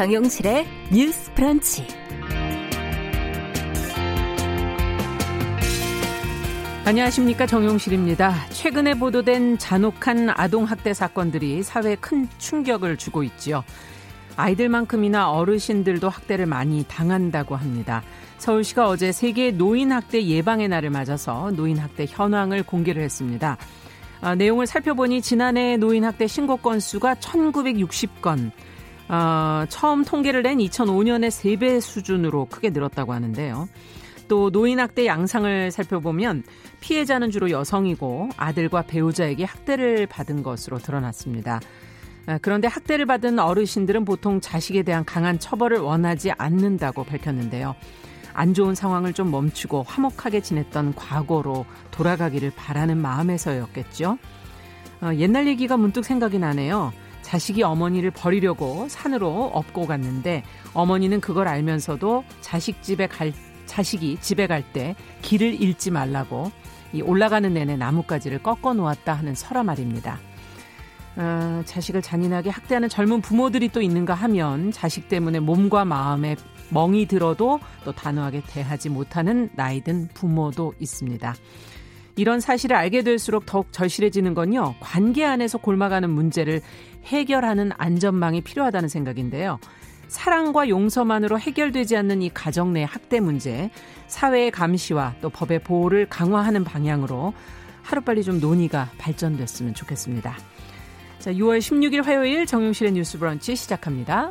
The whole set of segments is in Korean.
정용실의 뉴스 프런치. 안녕하십니까 정용실입니다. 최근에 보도된 잔혹한 아동 학대 사건들이 사회에 큰 충격을 주고 있지요. 아이들만큼이나 어르신들도 학대를 많이 당한다고 합니다. 서울시가 어제 세계 노인 학대 예방의 날을 맞아서 노인 학대 현황을 공개를 했습니다. 아, 내용을 살펴보니 지난해 노인 학대 신고 건수가 1960건, 어, 처음 통계를 낸 2005년의 3배 수준으로 크게 늘었다고 하는데요. 또 노인학대 양상을 살펴보면 피해자는 주로 여성이고 아들과 배우자에게 학대를 받은 것으로 드러났습니다. 아, 그런데 학대를 받은 어르신들은 보통 자식에 대한 강한 처벌을 원하지 않는다고 밝혔는데요. 안 좋은 상황을 좀 멈추고 화목하게 지냈던 과거로 돌아가기를 바라는 마음에서였겠죠. 어, 옛날 얘기가 문득 생각이 나네요. 자식이 어머니를 버리려고 산으로 업고 갔는데 어머니는 그걸 알면서도 자식 집에 갈 자식이 집에 갈 때 길을 잃지 말라고 이 올라가는 내내 나뭇가지를 꺾어 놓았다 하는 설화 말입니다. 어, 자식을 잔인하게 학대하는 젊은 부모들이 또 있는가 하면 자식 때문에 몸과 마음에 멍이 들어도 또 단호하게 대하지 못하는 나이든 부모도 있습니다. 이런 사실을 알게 될수록 더욱 절실해지는 건요, 관계 안에서 골마가는 문제를 해결하는 안전망이 필요하다는 생각인데요. 사랑과 용서만으로 해결되지 않는 이 가정 내 학대 문제, 사회의 감시와 또 법의 보호를 강화하는 방향으로 하루빨리 좀 논의가 발전됐으면 좋겠습니다. 자, 6월 16일 화요일 정용실의 뉴스 브런치 시작합니다.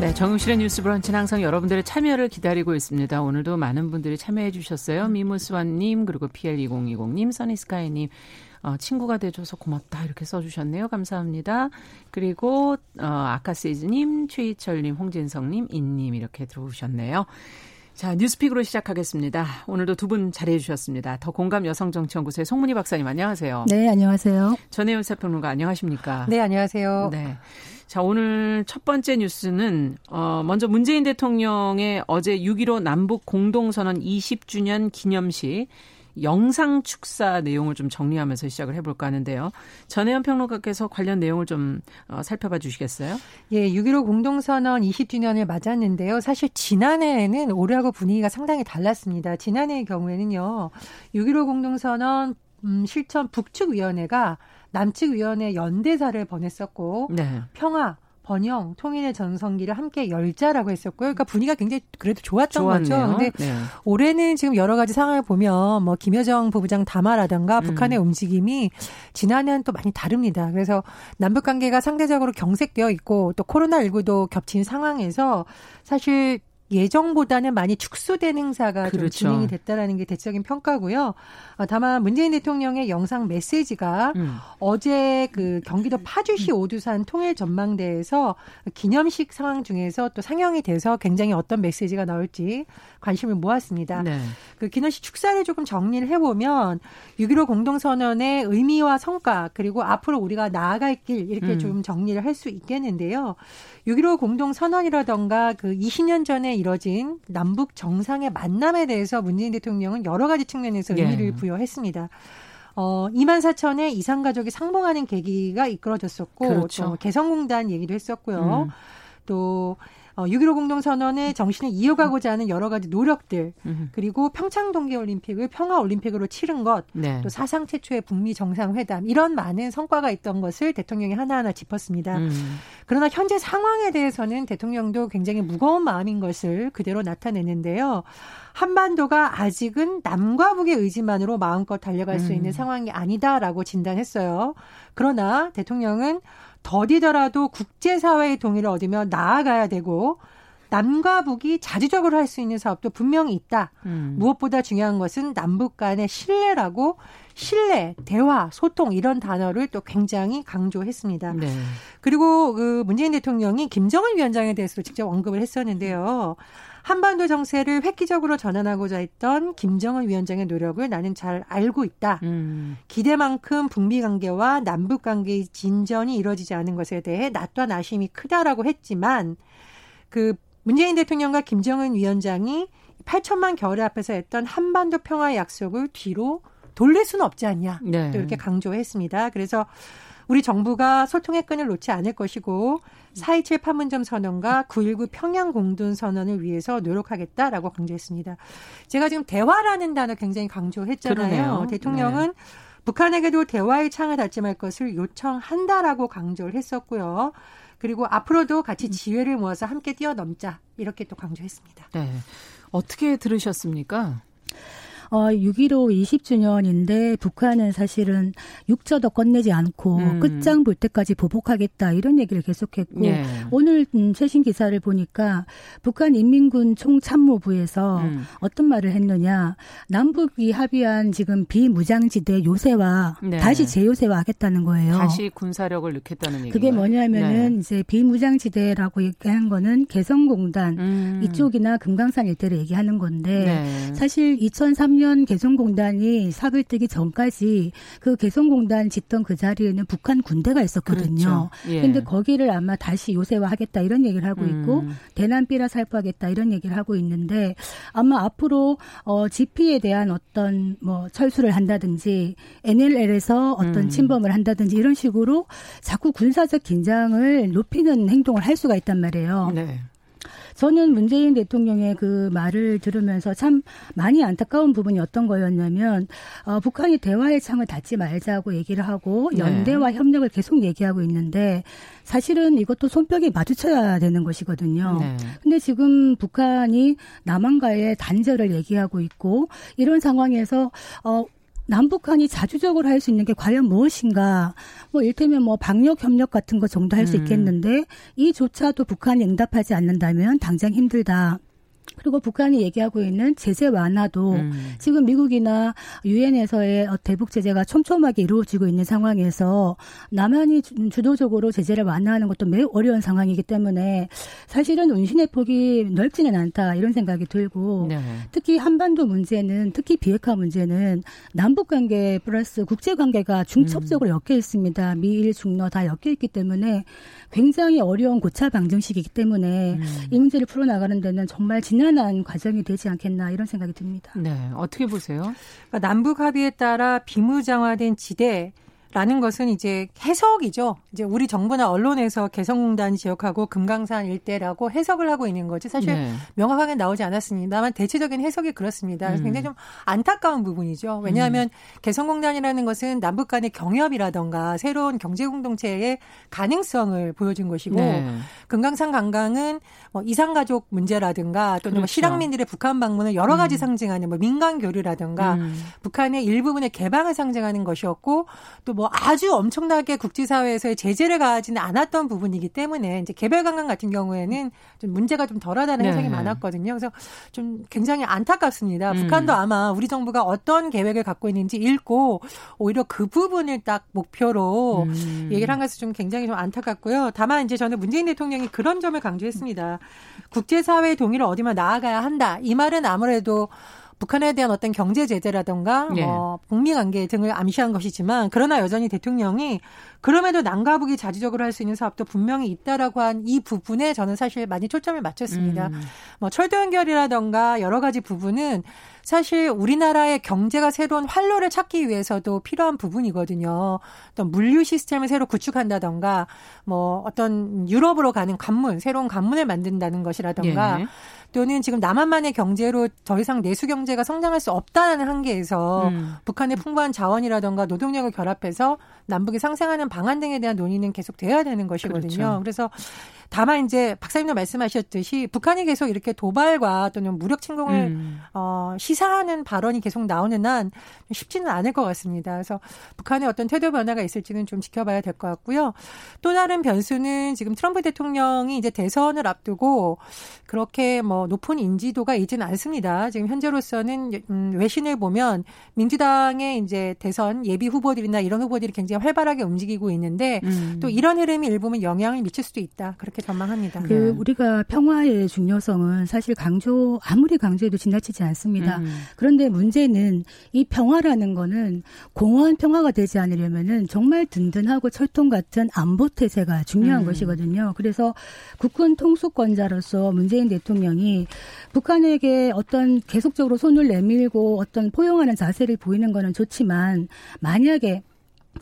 네, 정용실의 뉴스 브런치는 항상 여러분들의 참여를 기다리고 있습니다. 오늘도 많은 분들이 참여해 주셨어요. 미무스완님, 그리고 PL2020님, 써니스카이님, 어, 친구가 돼줘서 고맙다 이렇게 써주셨네요. 감사합니다. 그리고 어, 아카시즈님, 최희철님, 홍진성님, 인님 이렇게 들어오셨네요. 자, 뉴스픽으로 시작하겠습니다. 오늘도 두 분 자리해 주셨습니다. 더 공감 여성정치연구소의 송문희 박사님 안녕하세요. 네, 안녕하세요. 전혜연 사평론가 안녕하십니까? 네, 안녕하세요. 네. 자, 오늘 첫 번째 뉴스는 어 먼저 문재인 대통령의 어제 6.15 남북 공동선언 20주년 기념식 영상 축사 내용을 좀 정리하면서 시작을 해볼까 하는데요. 전혜연 평론가께서 관련 내용을 좀 어, 살펴봐 주시겠어요? 예, 6.15 공동선언 20주년을 맞았는데요. 사실 지난해에는 올해하고 분위기가 상당히 달랐습니다. 지난해의 경우에는요, 6.15 공동선언 음, 실천 북측위원회가 남측위원회 연대사를 보냈었고 네. 평화 번영, 통일의 전성기를 함께 열자라고 했었고요. 그러니까 분위기가 굉장히 그래도 좋았던 좋았네요. 거죠. 근데 네. 올해는 지금 여러 가지 상황을 보면 뭐 김여정 부부장 담화라든가 음. 북한의 움직임이 지난해는 또 많이 다릅니다. 그래서 남북 관계가 상대적으로 경색되어 있고 또 코로나19도 겹친 상황에서 사실 예정보다는 많이 축소된 행사가 그렇죠. 좀 진행이 됐다라는 게 대체적인 평가고요. 어, 다만 문재인 대통령의 영상 메시지가 음. 어제 그 경기도 파주시 오두산 통일 전망대에서 기념식 상황 중에서 또 상영이 돼서 굉장히 어떤 메시지가 나올지 관심을 모았습니다. 네. 그 기념식 축사를 조금 정리를 해보면 6.15 공동선언의 의미와 성과 그리고 앞으로 우리가 나아갈 길 이렇게 음. 좀 정리를 할 수 있겠는데요. 6.15 공동선언이라던가 그 20년 전에 이뤄진 남북 정상의 만남에 대해서 문재인 대통령은 여러 가지 측면에서 예. 의미를 예. 부여했습니다. 어, 2만 4천의 이상 가족이 상봉하는 계기가 이끌어졌었고 그렇죠. 또 개성공단 얘기도 했었고요. 음. 또 6.15 어, 공동선언의 정신을 이어가고자 하는 여러 가지 노력들, 그리고 평창 동계올림픽을 평화올림픽으로 치른 것, 네. 또 사상 최초의 북미 정상회담, 이런 많은 성과가 있던 것을 대통령이 하나하나 짚었습니다. 음. 그러나 현재 상황에 대해서는 대통령도 굉장히 무거운 마음인 것을 그대로 나타냈는데요. 한반도가 아직은 남과 북의 의지만으로 마음껏 달려갈 수 있는 음. 상황이 아니다라고 진단했어요. 그러나 대통령은 더디더라도 국제사회의 동의를 얻으며 나아가야 되고 남과 북이 자주적으로 할 수 있는 사업도 분명히 있다. 음. 무엇보다 중요한 것은 남북 간의 신뢰라고 신뢰, 대화, 소통 이런 단어를 또 굉장히 강조했습니다. 네. 그리고 그 문재인 대통령이 김정은 위원장에 대해서도 직접 언급을 했었는데요. 한반도 정세를 획기적으로 전환하고자 했던 김정은 위원장의 노력을 나는 잘 알고 있다. 음. 기대만큼 북미 관계와 남북 관계의 진전이 이루어지지 않은 것에 대해 낯과 나심이 크다라고 했지만 그 문재인 대통령과 김정은 위원장이 8천만 겨울 앞에서 했던 한반도 평화 약속을 뒤로 돌릴 수는 없지 않냐. 네. 또 이렇게 강조했습니다. 그래서 우리 정부가 소통의 끈을 놓지 않을 것이고 4.27 판문점 선언과 9.19 평양 공동 선언을 위해서 노력하겠다라고 강조했습니다. 제가 지금 대화라는 단어 굉장히 강조했잖아요. 그러네요. 대통령은 네. 북한에게도 대화의 창을 닫지 말 것을 요청한다라고 강조를 했었고요. 그리고 앞으로도 같이 지혜를 모아서 함께 뛰어넘자 이렇게 또 강조했습니다. 네. 어떻게 들으셨습니까? 어, 6.15 20주년인데 북한은 사실은 육저도 끝내지 않고 음. 끝장 볼 때까지 보복하겠다 이런 얘기를 계속했고 예. 오늘 음, 최신 기사를 보니까 북한 인민군 총참모부에서 음. 어떤 말을 했느냐 남북이 합의한 지금 비무장지대 요새화 네. 다시 재요새화하겠다는 거예요. 다시 군사력을 넣겠다는 얘기. 그게 뭐냐면은 네. 이제 비무장지대라고 얘기한 거는 개성공단 음. 이쪽이나 금강산 일대를 얘기하는 건데 네. 사실 2003년 2010년 개성공단이 삽을 뜨기 전까지 그 개성공단 짓던 그 자리에는 북한 군대가 있었거든요. 그렇죠. 예. 근데 거기를 아마 다시 요새화하겠다 이런 얘기를 하고 있고 음. 대남비라 살포하겠다 이런 얘기를 하고 있는데 아마 앞으로 어 GP에 대한 어떤 뭐 철수를 한다든지 NLL에서 어떤 음. 침범을 한다든지 이런 식으로 자꾸 군사적 긴장을 높이는 행동을 할 수가 있단 말이에요. 네. 저는 문재인 대통령의 그 말을 들으면서 참 많이 안타까운 부분이 어떤 거였냐면 어, 북한이 대화의 창을 닫지 말자고 얘기를 하고 네. 연대와 네. 협력을 계속 얘기하고 있는데 사실은 이것도 손뼉이 마주쳐야 되는 것이거든요. 네. 근데 지금 북한이 남한과의 단절을 얘기하고 있고 이런 상황에서 어 남북한이 자주적으로 할 수 있는 게 과연 무엇인가? 뭐 일테면 뭐 방역 협력 같은 것 정도 할수 음. 있겠는데 이조차도 북한이 응답하지 않는다면 당장 힘들다. 그리고 북한이 얘기하고 있는 제재 완화도 음. 지금 미국이나 유엔에서의 대북 제재가 촘촘하게 이루어지고 있는 상황에서 남한이 주도적으로 제재를 완화하는 것도 매우 어려운 상황이기 때문에 사실은 운신의 폭이 넓지는 않다 이런 생각이 들고 네. 특히 한반도 문제는 특히 비핵화 문제는 남북 관계 플러스 국제 관계가 중첩적으로 음. 엮여 있습니다. 미일 중러 다 엮여 있기 때문에 굉장히 어려운 고차 방정식이기 때문에 음. 이 문제를 풀어 나가는 데는 정말 지난한 과정이 되지 않겠나 이런 생각이 듭니다. 네, 어떻게 보세요? 그러니까 남북 합의에 따라 비무장화된 지대 라는 것은 이제 해석이죠. 이제 우리 정부나 언론에서 개성공단 지역하고 금강산 일대라고 해석을 하고 있는 거지 사실 네. 명확하게 나오지 않았습니다만 대체적인 해석이 그렇습니다. 음. 굉장히 좀 안타까운 부분이죠. 왜냐하면 음. 개성공단이라는 것은 남북 간의 경협이라던가 새로운 경제 공동체의 가능성을 보여준 것이고 네. 금강산 관광은 뭐 이상가족 문제라든가 또는 뭐 그렇죠. 뭐 실향민들의 북한 방문을 여러 가지 음. 상징하는 뭐 민간 교류라든가 음. 북한의 일부분의 개방을 상징하는 것이었고 또뭐 아주 엄청나게 국제사회에서의 제재를 가하지는 않았던 부분이기 때문에 이제 개별 관광 같은 경우에는 좀 문제가 좀 덜하다는 네. 해석이 많았거든요. 그래서 좀 굉장히 안타깝습니다. 음. 북한도 아마 우리 정부가 어떤 계획을 갖고 있는지 읽고 오히려 그 부분을 딱 목표로 음. 얘기를 한 것이 좀 굉장히 좀 안타깝고요. 다만 이제 저는 문재인 대통령이 그런 점을 강조했습니다. 국제사회의 동의를 어디만 나아가야 한다. 이 말은 아무래도 북한에 대한 어떤 경제 제재라든가 네. 뭐 북미 관계 등을 암시한 것이지만 그러나 여전히 대통령이 그럼에도 남과 북이 자주적으로 할 수 있는 사업도 분명히 있다라고 한 이 부분에 저는 사실 많이 초점을 맞췄습니다. 음. 뭐 철도 연결이라든가 여러 가지 부분은 사실 우리나라의 경제가 새로운 활로를 찾기 위해서도 필요한 부분이거든요. 어떤 물류 시스템을 새로 구축한다던가 뭐 어떤 유럽으로 가는 관문, 새로운 관문을 만든다는 것이라던가 예. 또는 지금 남한만의 경제로 더 이상 내수 경제가 성장할 수 없다는 한계에서 음. 북한의 풍부한 자원이라던가 노동력을 결합해서 남북이 상생하는 방안 등에 대한 논의는 계속 돼야 되는 것이거든요. 그렇죠. 그래서 다만 이제 박사님도 말씀하셨듯이 북한이 계속 이렇게 도발과 또는 무력 침공을 음. 어, 시사하는 발언이 계속 나오는 한 쉽지는 않을 것 같습니다. 그래서 북한의 어떤 태도 변화가 있을지는 좀 지켜봐야 될 것 같고요. 또 다른 변수는 지금 트럼프 대통령이 이제 대선을 앞두고 그렇게 뭐 높은 인지도가 있지는 않습니다. 지금 현재로서는 음, 외신을 보면 민주당의 이제 대선 예비 후보들이나 이런 후보들이 굉장히 활발하게 움직이고 있는데 음. 또 이런 흐름이 일부분 영향을 미칠 수도 있다. 그렇게 그렇게 전망합니다. 그 네. 우리가 평화의 중요성은 사실 강조 아무리 강조해도 지나치지 않습니다. 음. 그런데 문제는 이 평화라는 거는 공허한 평화가 되지 않으려면은 정말 든든하고 철통 같은 안보 태세가 중요한 음. 것이거든요. 그래서 국군 통수권자로서 문재인 대통령이 북한에게 어떤 계속적으로 손을 내밀고 어떤 포용하는 자세를 보이는 거는 좋지만 만약에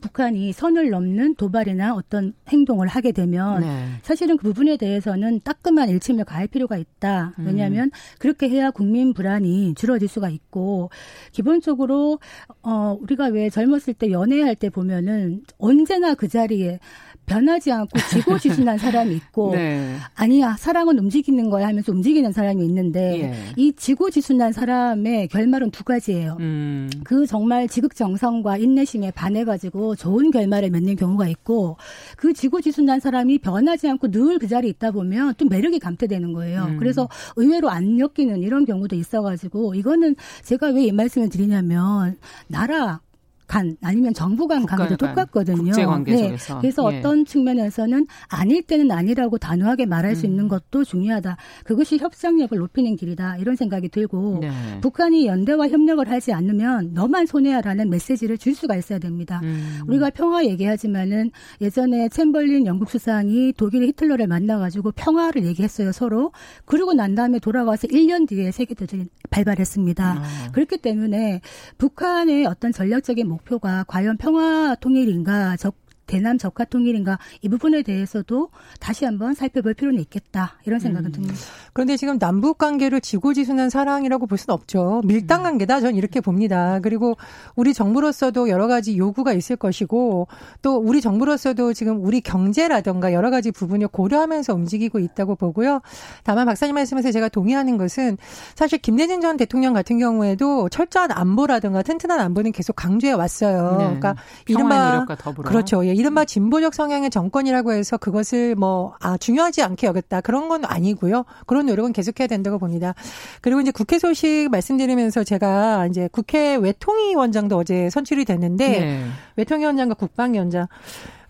북한이 선을 넘는 도발이나 어떤 행동을 하게 되면 네. 사실은 그 부분에 대해서는 따끔한 일침을 가할 필요가 있다. 음. 왜냐하면 음. 그렇게 해야 국민 불안이 줄어들 수가 있고 기본적으로 어 우리가 왜 젊었을 때 연애할 때 보면은 언제나 그 자리에 변하지 않고 지고지순한 사람이 있고 네. 아니야 사랑은 움직이는 거야 하면서 움직이는 사람이 있는데 예. 이 지고 지순한 사람의 결말은 두 가지예요. 음. 그 정말 지극정성과 인내심에 반해가지고 좋은 결말을 맺는 경우가 있고 그 지고 지순한 사람이 변하지 않고 늘 그 자리에 있다 보면 또 매력이 감퇴되는 거예요. 음. 그래서 의외로 안 엮이는 이런 경우도 있어가지고 이거는 제가 왜 이 말씀을 드리냐면 나라 간 아니면 정부 간 관계도 똑같거든요. 국제 관계 네. 그래서 예. 어떤 측면에서는 아닐 때는 아니라고 단호하게 말할 음. 수 있는 것도 중요하다. 그것이 협상력을 높이는 길이다. 이런 생각이 들고 네. 북한이 연대와 협력을 하지 않으면 너만 손해야라는 메시지를 줄 수가 있어야 됩니다. 음. 우리가 평화 얘기하지만은 예전에 챔벌린 영국 수상이 독일 히틀러를 만나 가지고 평화를 얘기했어요 서로. 그러고 난 다음에 돌아와서 1년 뒤에 세계 대전이 발발했습니다. 아. 그렇기 때문에 북한의 어떤 전략적인 목표가 과연 평화 통일인가 적 대남 적화 통일인가 이 부분에 대해서도 다시 한번 살펴볼 필요는 있겠다 이런 생각은 음. 듭니다. 그런데 지금 남북 관계를 지고지순한 사랑이라고 볼 수는 없죠. 밀당 음. 관계다 저는 이렇게 봅니다. 그리고 우리 정부로서도 여러 가지 요구가 있을 것이고 또 우리 정부로서도 지금 우리 경제라든가 여러 가지 부분을 고려하면서 움직이고 있다고 보고요. 다만 박사님 말씀에서 제가 동의하는 것은 사실 김대중 전 대통령 같은 경우에도 철저한 안보라든가 튼튼한 안보는 계속 강조해 왔어요. 네. 그러니까 이른바 그렇죠. 예, 이른바 진보적 성향의 정권이라고 해서 그것을 뭐, 아, 중요하지 않게 여겼다. 그런 건 아니고요. 그런 노력은 계속해야 된다고 봅니다. 그리고 이제 국회 소식 말씀드리면서 제가 이제 국회 외통위원장도 어제 선출이 됐는데, 네. 외통위원장과 국방위원장.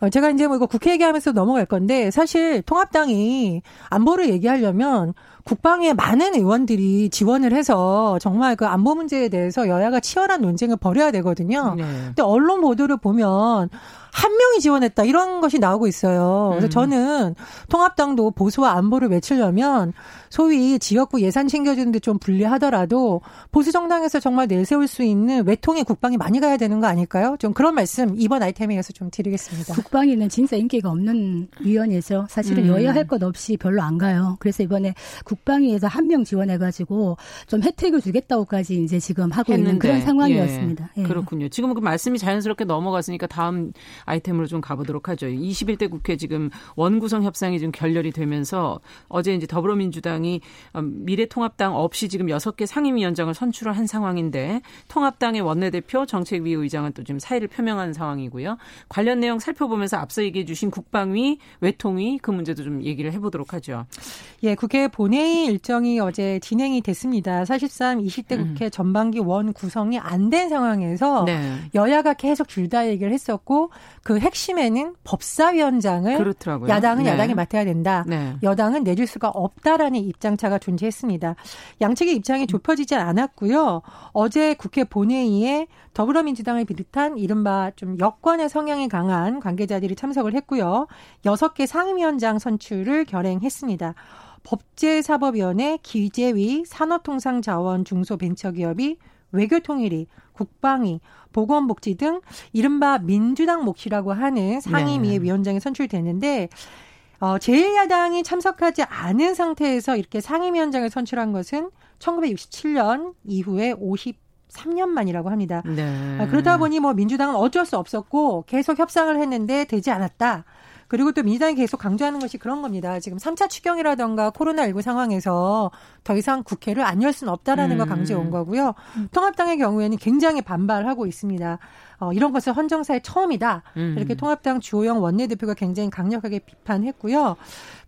어, 제가 이제 뭐 이거 국회 얘기하면서 넘어갈 건데, 사실 통합당이 안보를 얘기하려면 국방에 많은 의원들이 지원을 해서 정말 그 안보 문제에 대해서 여야가 치열한 논쟁을 벌여야 되거든요. 네. 근데 언론 보도를 보면 한 명이 지원했다 이런 것이 나오고 있어요. 그래서 음. 저는 통합당도 보수와 안보를 외치려면 소위 지역구 예산 챙겨주는데 좀 불리하더라도 보수 정당에서 정말 내세울 수 있는 외통의 국방이 많이 가야 되는 거 아닐까요? 좀 그런 말씀 이번 아이템에서 좀 드리겠습니다. 국방위는 진짜 인기가 없는 위원회죠. 사실은 음. 여야 할 것 없이 별로 안 가요. 그래서 이번에 국 방위에서 한 명 지원해가지고 좀 혜택을 주겠다고까지 이제 지금 하고 했는데. 있는 그런 상황이었습니다. 예. 예. 그렇군요. 지금 그 말씀이 자연스럽게 넘어갔으니까 다음 아이템으로 좀 가보도록 하죠. 21대 국회 지금 원구성 협상이 좀 결렬이 되면서 어제 이제 더불어민주당이 음, 미래통합당 없이 지금 6개 상임위원장을 선출을 한 상황인데 통합당의 원내대표 정책위 의장은 또 지금 사의를 표명한 상황이고요. 관련 내용 살펴보면서 앞서 얘기해 주신 국방위, 외통위 그 문제도 좀 얘기를 해보도록 하죠. 예, 국회 본회의 일정이 어제 진행이 됐습니다. 사실상 20대 음. 국회 전반기 원 구성이 안 된 상황에서 네. 여야가 계속 둘다 얘기를 했었고 그 핵심에는 법사위원장을 그렇더라고요. 야당은 네. 야당이 맡아야 된다. 네. 여당은 내줄 수가 없다라는 입장차가 존재했습니다. 양측의 입장이 좁혀지지 않았고요. 어제 국회 본회의에 더불어민주당을 비롯한 이른바 좀 여권의 성향이 강한 관계자들이 참석을 했고요. 여섯 개 상임위원장 선출을 결행했습니다. 법제사법위원회, 기재위, 산업통상자원 중소벤처기업이 외교통일위, 국방위, 보건복지 등 이른바 민주당 몫이라고 하는 상임위의 네. 위원장이 선출됐는데 어, 제1야당이 참석하지 않은 상태에서 이렇게 상임위원장을 선출한 것은 1967년 이후에 50 3년 만이라고 합니다. 네. 아, 그러다 보니 뭐 민주당은 어쩔 수 없었고 계속 협상을 했는데 되지 않았다. 그리고 또 민주당이 계속 강조하는 것이 그런 겁니다. 지금 3차 추경이라던가 코로나19 상황에서 더 이상 국회를 안 열 수는 없다라는 음. 걸 강조해 온 거고요. 통합당의 경우에는 굉장히 반발하고 있습니다. 어, 이런 것은 헌정사의 처음이다. 음. 이렇게 통합당 주호영 원내대표가 굉장히 강력하게 비판했고요.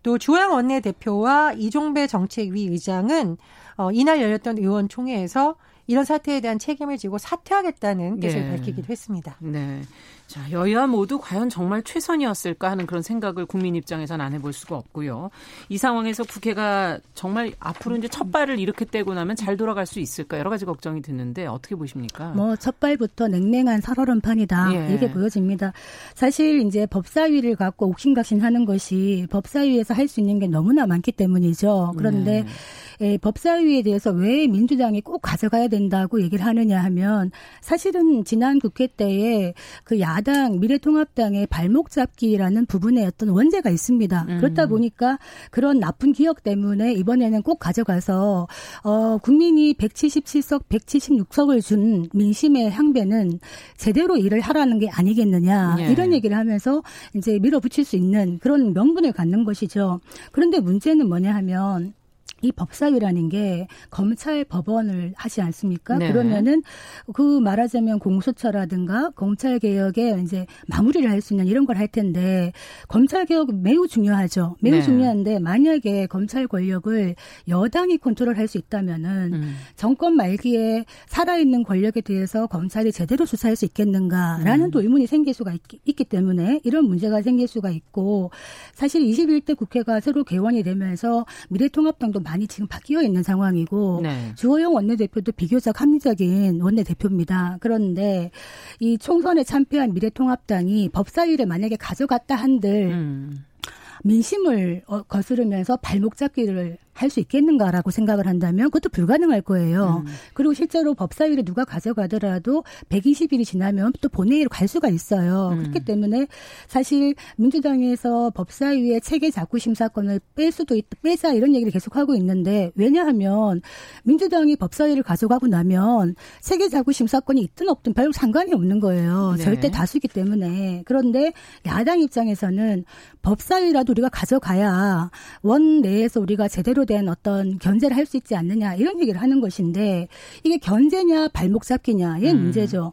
또 주호영 원내대표와 이종배 정책위 의장은 어, 이날 열렸던 의원총회에서 이런 사태에 대한 책임을 지고 사퇴하겠다는 뜻을 네. 밝히기도 했습니다. 네. 자, 여야 모두 과연 정말 최선이었을까 하는 그런 생각을 국민 입장에서는 안 해볼 수가 없고요. 이 상황에서 국회가 정말 앞으로 이제 첫 발을 이렇게 떼고 나면 잘 돌아갈 수 있을까 여러 가지 걱정이 드는데 어떻게 보십니까? 뭐 첫 발부터 냉랭한 살얼음판이다 예. 이렇게 보여집니다. 사실 이제 법사위를 갖고 옥신각신하는 것이 법사위에서 할 수 있는 게 너무나 많기 때문이죠. 그런데 네. 예, 법사위에 대해서 왜 민주당이 꼭 가져가야 된다고 얘기를 하느냐 하면 사실은 지난 국회 때에 그야 당 미래통합당의 발목 잡기라는 부분에 어떤 원죄가 있습니다. 음. 그렇다 보니까 그런 나쁜 기억 때문에 이번에는 꼭 가져가서 어 국민이 177석, 176석을 준 민심의 향배는 제대로 일을 하라는 게 아니겠느냐 예. 이런 얘기를 하면서 이제 밀어붙일 수 있는 그런 명분을 갖는 것이죠. 그런데 문제는 뭐냐 하면 이 법사위라는 게 검찰 법원을 하지 않습니까? 네. 그러면은 그 말하자면 공수처라든가 검찰 개혁에 이제 마무리를 할 수 있는 이런 걸 할 텐데 검찰 개혁 매우 중요하죠. 매우 네. 중요한데 만약에 검찰 권력을 여당이 컨트롤할 수 있다면은 음. 정권 말기에 살아있는 권력에 대해서 검찰이 제대로 수사할 수 있겠는가라는 음. 또 의문이 생길 수가 있, 있기 때문에 이런 문제가 생길 수가 있고 사실 21대 국회가 새로 개원이 되면서 미래통합당도 많이 지금 바뀌어 있는 상황이고 네. 주호영 원내대표도 비교적 합리적인 원내대표입니다. 그런데 이 총선에 참패한 미래통합당이 법사위를 만약에 가져갔다 한들 음. 민심을 어, 거스르면서 발목 잡기를 할 수 있겠는가라고 생각을 한다면 그것도 불가능할 거예요. 음. 그리고 실제로 법사위를 누가 가져가더라도 120일이 지나면 또 본회의로 갈 수가 있어요. 음. 그렇기 때문에 사실 민주당에서 법사위의 체계 자구 심사권을 뺄 수도 있다, 빼자 이런 얘기를 계속 하고 있는데 왜냐하면 민주당이 법사위를 가져가고 나면 체계 자구 심사권이 있든 없든 별로 상관이 없는 거예요. 네. 절대 다수기 때문에. 그런데 야당 입장에서는 법사위라도 우리가 가져가야 원 내에서 우리가 제대로 된 어떤 견제를 할 수 있지 않느냐 이런 얘기를 하는 것인데 이게 견제냐 발목 잡기냐의 음. 문제죠.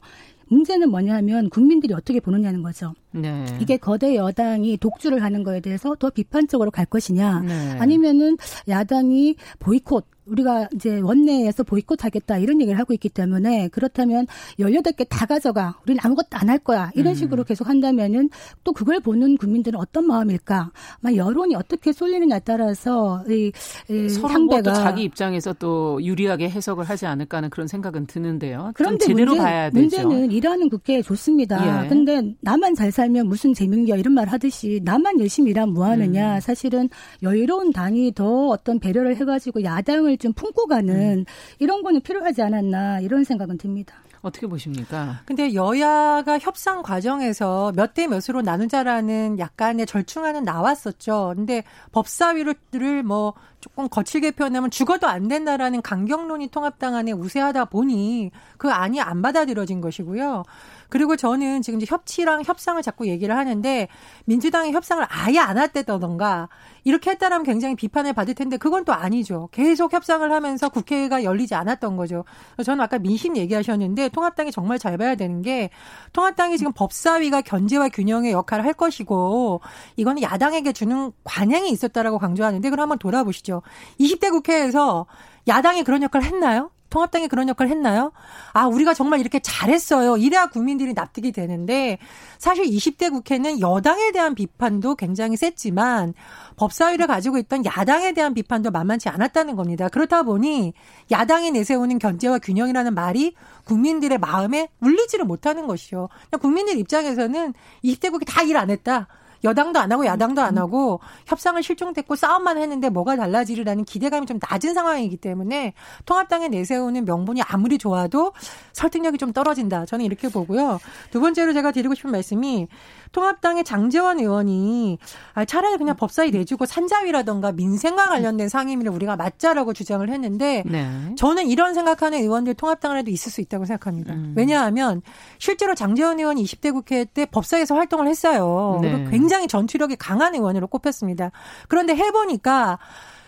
문제는 뭐냐면 국민들이 어떻게 보느냐는 거죠. 네. 이게 거대 여당이 독주를 하는 거에 대해서 더 비판적으로 갈 것이냐, 네. 아니면은 야당이 보이콧 우리가 이제 원내에서 보이콧하겠다 이런 얘기를 하고 있기 때문에 그렇다면 18개 다 가져가. 우리는 아무것도 안 할 거야. 이런 음. 식으로 계속 한다면은 또 그걸 보는 국민들은 어떤 마음일까? 아마 여론이 어떻게 쏠리느냐에 따라서 이, 이 상대가 자기 입장에서 또 유리하게 해석을 하지 않을까 하는 그런 생각은 드는데요. 그런데 제대로 문제, 봐야 되죠. 문제는 일하는 국회 좋습니다. 예. 근데 나만 잘 살면 무슨 재민겨 이런 말 하듯이 나만 열심히 일하면 뭐 하느냐. 음. 사실은 여유로운 당이 더 어떤 배려를 해 가지고 야당을 좀 품고 가는 음. 이런 거는 필요하지 않았나 이런 생각은 듭니다. 어떻게 보십니까? 근데 여야가 협상 과정에서 몇 대 몇으로 나누자라는 약간의 절충안은 나왔었죠. 근데 법사위를 뭐 조금 거칠게 표현하면 죽어도 안 된다라는 강경론이 통합당 안에 우세하다 보니 그 안이 안 받아들여진 것이고요. 그리고 저는 지금 이제 협치랑 협상을 자꾸 얘기를 하는데 민주당이 협상을 아예 안 했다던가 이렇게 했다라면 굉장히 비판을 받을 텐데 그건 또 아니죠. 계속 협상을 하면서 국회가 열리지 않았던 거죠. 저는 아까 민심 얘기하셨는데 통합당이 정말 잘 봐야 되는 게 통합당이 지금 법사위가 견제와 균형의 역할을 할 것이고 이거는 야당에게 주는 관행이 있었다라고 강조하는데 그럼 한번 돌아보시죠. 20대 국회에서 야당이 그런 역할을 했나요? 통합당이 그런 역할을 했나요? 아, 우리가 정말 이렇게 잘했어요. 이래야 국민들이 납득이 되는데 사실 20대 국회는 여당에 대한 비판도 굉장히 셌지만 법사위를 가지고 있던 야당에 대한 비판도 만만치 않았다는 겁니다. 그렇다 보니 야당이 내세우는 견제와 균형이라는 말이 국민들의 마음에 울리지를 못하는 것이요. 국민들 입장에서는 20대 국회 다 일 안 했다. 여당도 안 하고 야당도 안 하고 협상을 실종됐고 싸움만 했는데 뭐가 달라지리라는 기대감이 좀 낮은 상황이기 때문에 통합당에 내세우는 명분이 아무리 좋아도 설득력이 좀 떨어진다. 저는 이렇게 보고요. 두 번째로 제가 드리고 싶은 말씀이 통합당의 장재원 의원이 아, 차라리 그냥 법사위 내주고 산자위라던가 민생과 관련된 상임위를 우리가 맞자라고 주장을 했는데 네. 저는 이런 생각하는 의원들 통합당 에도 있을 수 있다고 생각합니다. 음. 왜냐하면 실제로 장재원 의원이 20대 국회 때 법사위에서 활동을 했어요. 네. 굉장히 전투력이 강한 의원으로 꼽혔습니다. 그런데 해보니까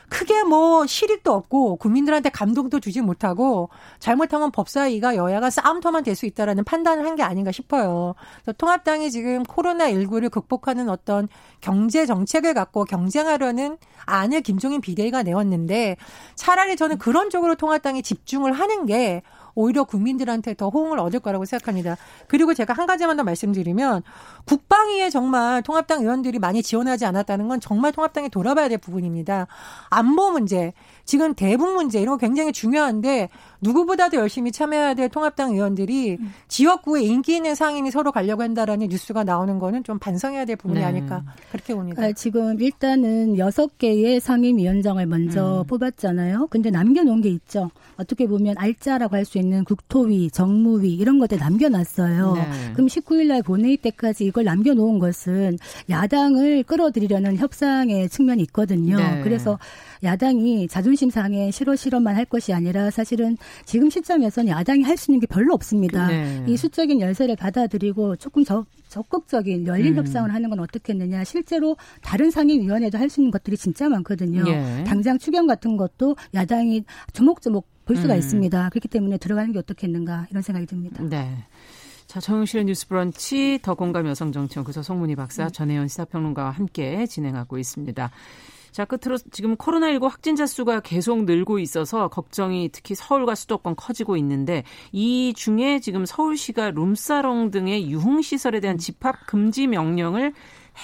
크게 뭐 실익도 없고 국민들한테 감동도 주지 못하고 잘못하면 법사위가 여야가 싸움터만 될 수 있다라는 판단을 한 게 아닌가 싶어요. 그래서 통합당이 지금 코로나19를 극복하는 어떤 경제 정책을 갖고 경쟁하려는 안을 김종인 비대위가 내었는데 차라리 저는 그런 쪽으로 통합당이 집중을 하는 게 오히려 국민들한테 더 호응을 얻을 거라고 생각합니다. 그리고 제가 한 가지만 더 말씀드리면 국방위에 정말 통합당 의원들이 많이 지원하지 않았다는 건 정말 통합당이 돌아봐야 될 부분입니다. 안보 문제, 지금 대북 문제 이런 거 굉장히 중요한데 누구보다도 열심히 참여해야 될 통합당 의원들이 음. 지역구에 인기 있는 상임이 서로 가려고 한다라는 뉴스가 나오는 거는 좀 반성해야 될 부분이 네. 아닐까 그렇게 봅니다. 아, 지금 일단은 여섯 개의 상임위원장을 먼저 음. 뽑았잖아요. 근데 남겨놓은 게 있죠. 어떻게 보면 알짜라고 할 수 있는 국토위, 정무위 이런 것들 남겨놨어요. 네. 그럼 19일날 본회의 때까지 이걸 남겨놓은 것은 야당을 끌어들이려는 협상의 측면이 있거든요. 네. 그래서 야당이 자존심 상해 싫어 싫어만 할 것이 아니라 사실은 지금 시점에서는 야당이 할 수 있는 게 별로 없습니다. 네. 이 수적인 열세를 받아들이고 조금 적, 적극적인 열린 음. 협상을 하는 건 어떻겠느냐. 실제로 다른 상임위원회도 할 수 있는 것들이 진짜 많거든요. 예. 당장 추경 같은 것도 야당이 조목조목 볼 수가 음. 있습니다. 그렇기 때문에 들어가는 게 어떻겠는가 이런 생각이 듭니다. 네. 자, 정용실의 뉴스 브런치 더 공감 여성정치연구소 송문희 박사 네. 전혜연 시사평론가와 함께 진행하고 있습니다. 자, 끝으로 지금 코로나19 확진자 수가 계속 늘고 있어서 걱정이 특히 서울과 수도권 커지고 있는데 이 중에 지금 서울시가 룸사롱 등의 유흥시설에 대한 집합 금지 명령을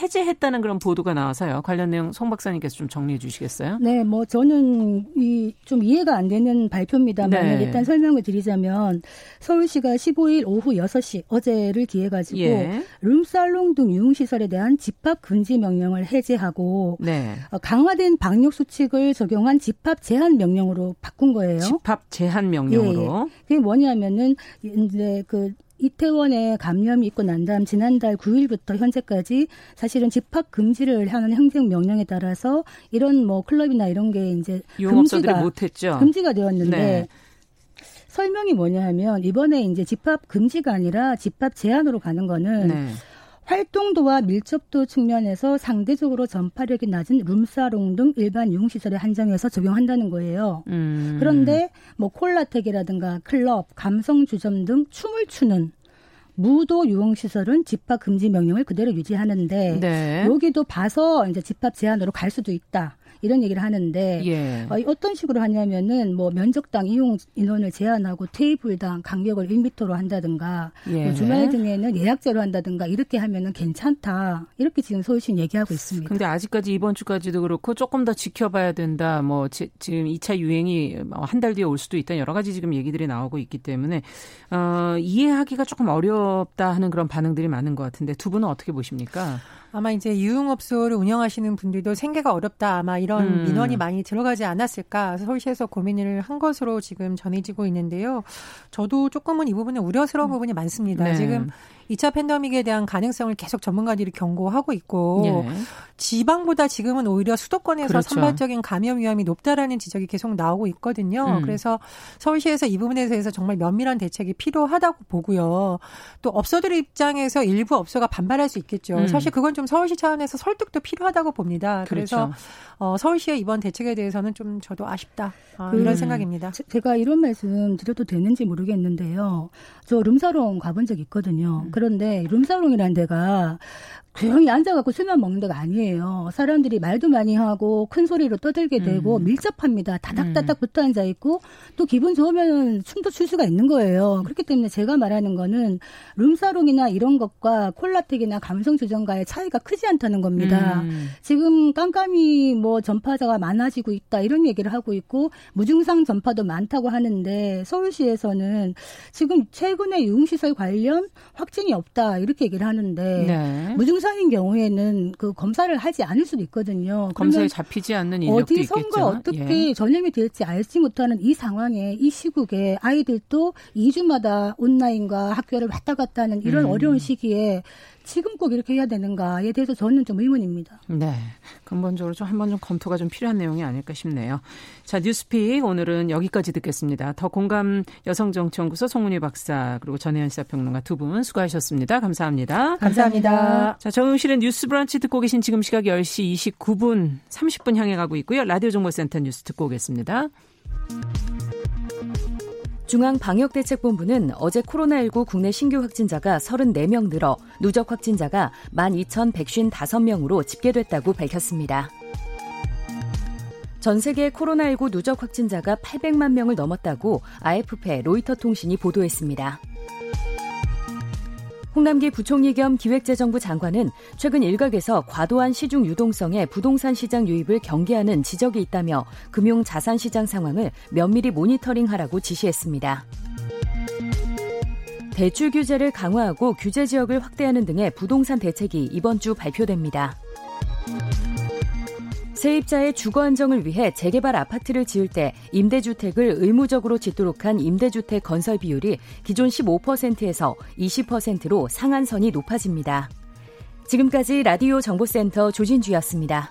해제했다는 그런 보도가 나와서요. 관련 내용 송 박사님께서 좀 정리해 주시겠어요? 네, 뭐 저는 이 좀 이해가 안 되는 발표입니다만 네. 일단 설명을 드리자면 서울시가 15일 오후 6시 어제를 기해 가지고 예. 룸살롱 등 유흥시설에 대한 집합 금지 명령을 해제하고 네. 어, 강화된 방역 수칙을 적용한 집합 제한 명령으로 바꾼 거예요. 집합 제한 명령으로. 예. 그게 뭐냐면은 이제 그 이태원에 감염이 있고 난 다음 지난달 9일부터 현재까지 사실은 집합 금지를 하는 행정 명령에 따라서 이런 뭐 클럽이나 이런 게 이제 금지가 못했죠. 금지가 되었는데 네. 설명이 뭐냐 하면 이번에 이제 집합 금지가 아니라 집합 제한으로 가는 거는 네. 활동도와 밀접도 측면에서 상대적으로 전파력이 낮은 룸사롱 등 일반 유흥시설에 한정해서 적용한다는 거예요. 음. 그런데 뭐 콜라텍이라든가 클럽, 감성주점 등 춤을 추는 무도 유흥시설은 집합 금지 명령을 그대로 유지하는데 네. 여기도 봐서 이제 집합 제한으로 갈 수도 있다. 이런 얘기를 하는데 예. 어, 떤 식으로 하냐면은 뭐 면적당 이용 인원을 제한하고 테이블당 간격을 1미터로 한다든가 예. 뭐 주말 등에는 예약제로 한다든가 이렇게 하면은 괜찮다 이렇게 지금 서울시는 얘기하고 있습니다. 근데 아직까지 이번 주까지도 그렇고 조금 더 지켜봐야 된다. 뭐 지, 금 2차 유행이 뭐 한달 뒤에 올 수도 있다. 여러 가지 지금 얘기들이 나오고 있기 때문에 어, 이해하기가 조금 어렵다 하는 그런 반응들이 많은 것 같은데 두 분은 어떻게 보십니까? 아마 이제 유흥업소를 운영하시는 분들도 생계가 어렵다 아마 이런 음. 민원이 많이 들어가지 않았을까 서울시에서 고민을 한 것으로 지금 전해지고 있는데요. 저도 조금은 이 부분에 우려스러운 음. 부분이 많습니다. 네. 지금 2차 팬데믹에 대한 가능성을 계속 전문가들이 경고하고 있고 예. 지방보다 지금은 오히려 수도권에서 그렇죠. 선발적인 감염 위험이 높다라는 지적이 계속 나오고 있거든요. 음. 그래서 서울시에서 이 부분에 대해서 정말 면밀한 대책이 필요하다고 보고요. 또 업소들 입장에서 일부 업소가 반발할 수 있겠죠. 음. 사실 그건 좀 서울시 차원에서 설득도 필요하다고 봅니다. 그래서 그렇죠. 어, 서울시의 이번 대책에 대해서는 좀 저도 아쉽다 어, 그, 이런 생각입니다. 제가 이런 말씀 드려도 되는지 모르겠는데요. 저 룸사롱 가본 적 있거든요. 음. 그런데 룸사롱이라는 데가 조용히 앉아갖고 술만 먹는 데가 아니에요. 사람들이 말도 많이 하고 큰 소리로 떠들게 되고 음. 밀접합니다. 다닥다닥 음. 붙어 앉아 있고 또 기분 좋으면 춤도 출 수가 있는 거예요. 그렇기 때문에 제가 말하는 거는 룸사롱이나 이런 것과 콜라텍이나 감성 주정과의 차이가 크지 않다는 겁니다. 음. 지금 깜깜이 뭐 전파자가 많아지고 있다 이런 얘기를 하고 있고 무증상 전파도 많다고 하는데 서울시에서는 지금 최근에 유흥시설 관련 확진이 없다 이렇게 얘기를 하는데 네. 무증상 무사인 경우에는 그 검사를 하지 않을 수도 있거든요. 검사에 잡히지 않는 인력도 어디선가 어떻게 예. 전염이 될지 알지 못하는 이 상황에 이 시국에 아이들도 2주마다 온라인과 학교를 왔다 갔다 하는 이런 음. 어려운 시기에 지금 꼭 이렇게 해야 되는가에 대해서 저는 좀 의문입니다. 네. 근본적으로 좀 한번 좀 검토가 좀 필요한 내용이 아닐까 싶네요. 자, 뉴스픽 오늘은 여기까지 듣겠습니다. 더 공감 여성정치연구소 송문희 박사 그리고 전혜연 시사평론가 두 분 수고하셨습니다. 감사합니다. 감사합니다. 자, 정용실의 뉴스 브런치 듣고 계신 지금 시각 10시 29분 30분 향해 가고 있고요. 라디오 정보센터 뉴스 듣고 오겠습니다. 중앙방역대책본부는 어제 코로나19 국내 신규 확진자가 34명 늘어 누적 확진자가 12,155명으로 집계됐다고 밝혔습니다. 전 세계 코로나19 누적 확진자가 800만 명을 넘었다고 AFP 로이터 통신이 보도했습니다. 홍남기 부총리 겸 기획재정부 장관은 최근 일각에서 과도한 시중 유동성에 부동산 시장 유입을 경계하는 지적이 있다며 금융 자산 시장 상황을 면밀히 모니터링하라고 지시했습니다. 대출 규제를 강화하고 규제 지역을 확대하는 등의 부동산 대책이 이번 주 발표됩니다. 세입자의 주거 안정을 위해 재개발 아파트를 지을 때 임대주택을 의무적으로 짓도록 한 임대주택 건설 비율이 기존 15%에서 20%로 상한선이 높아집니다. 지금까지 라디오 정보센터 조진주였습니다.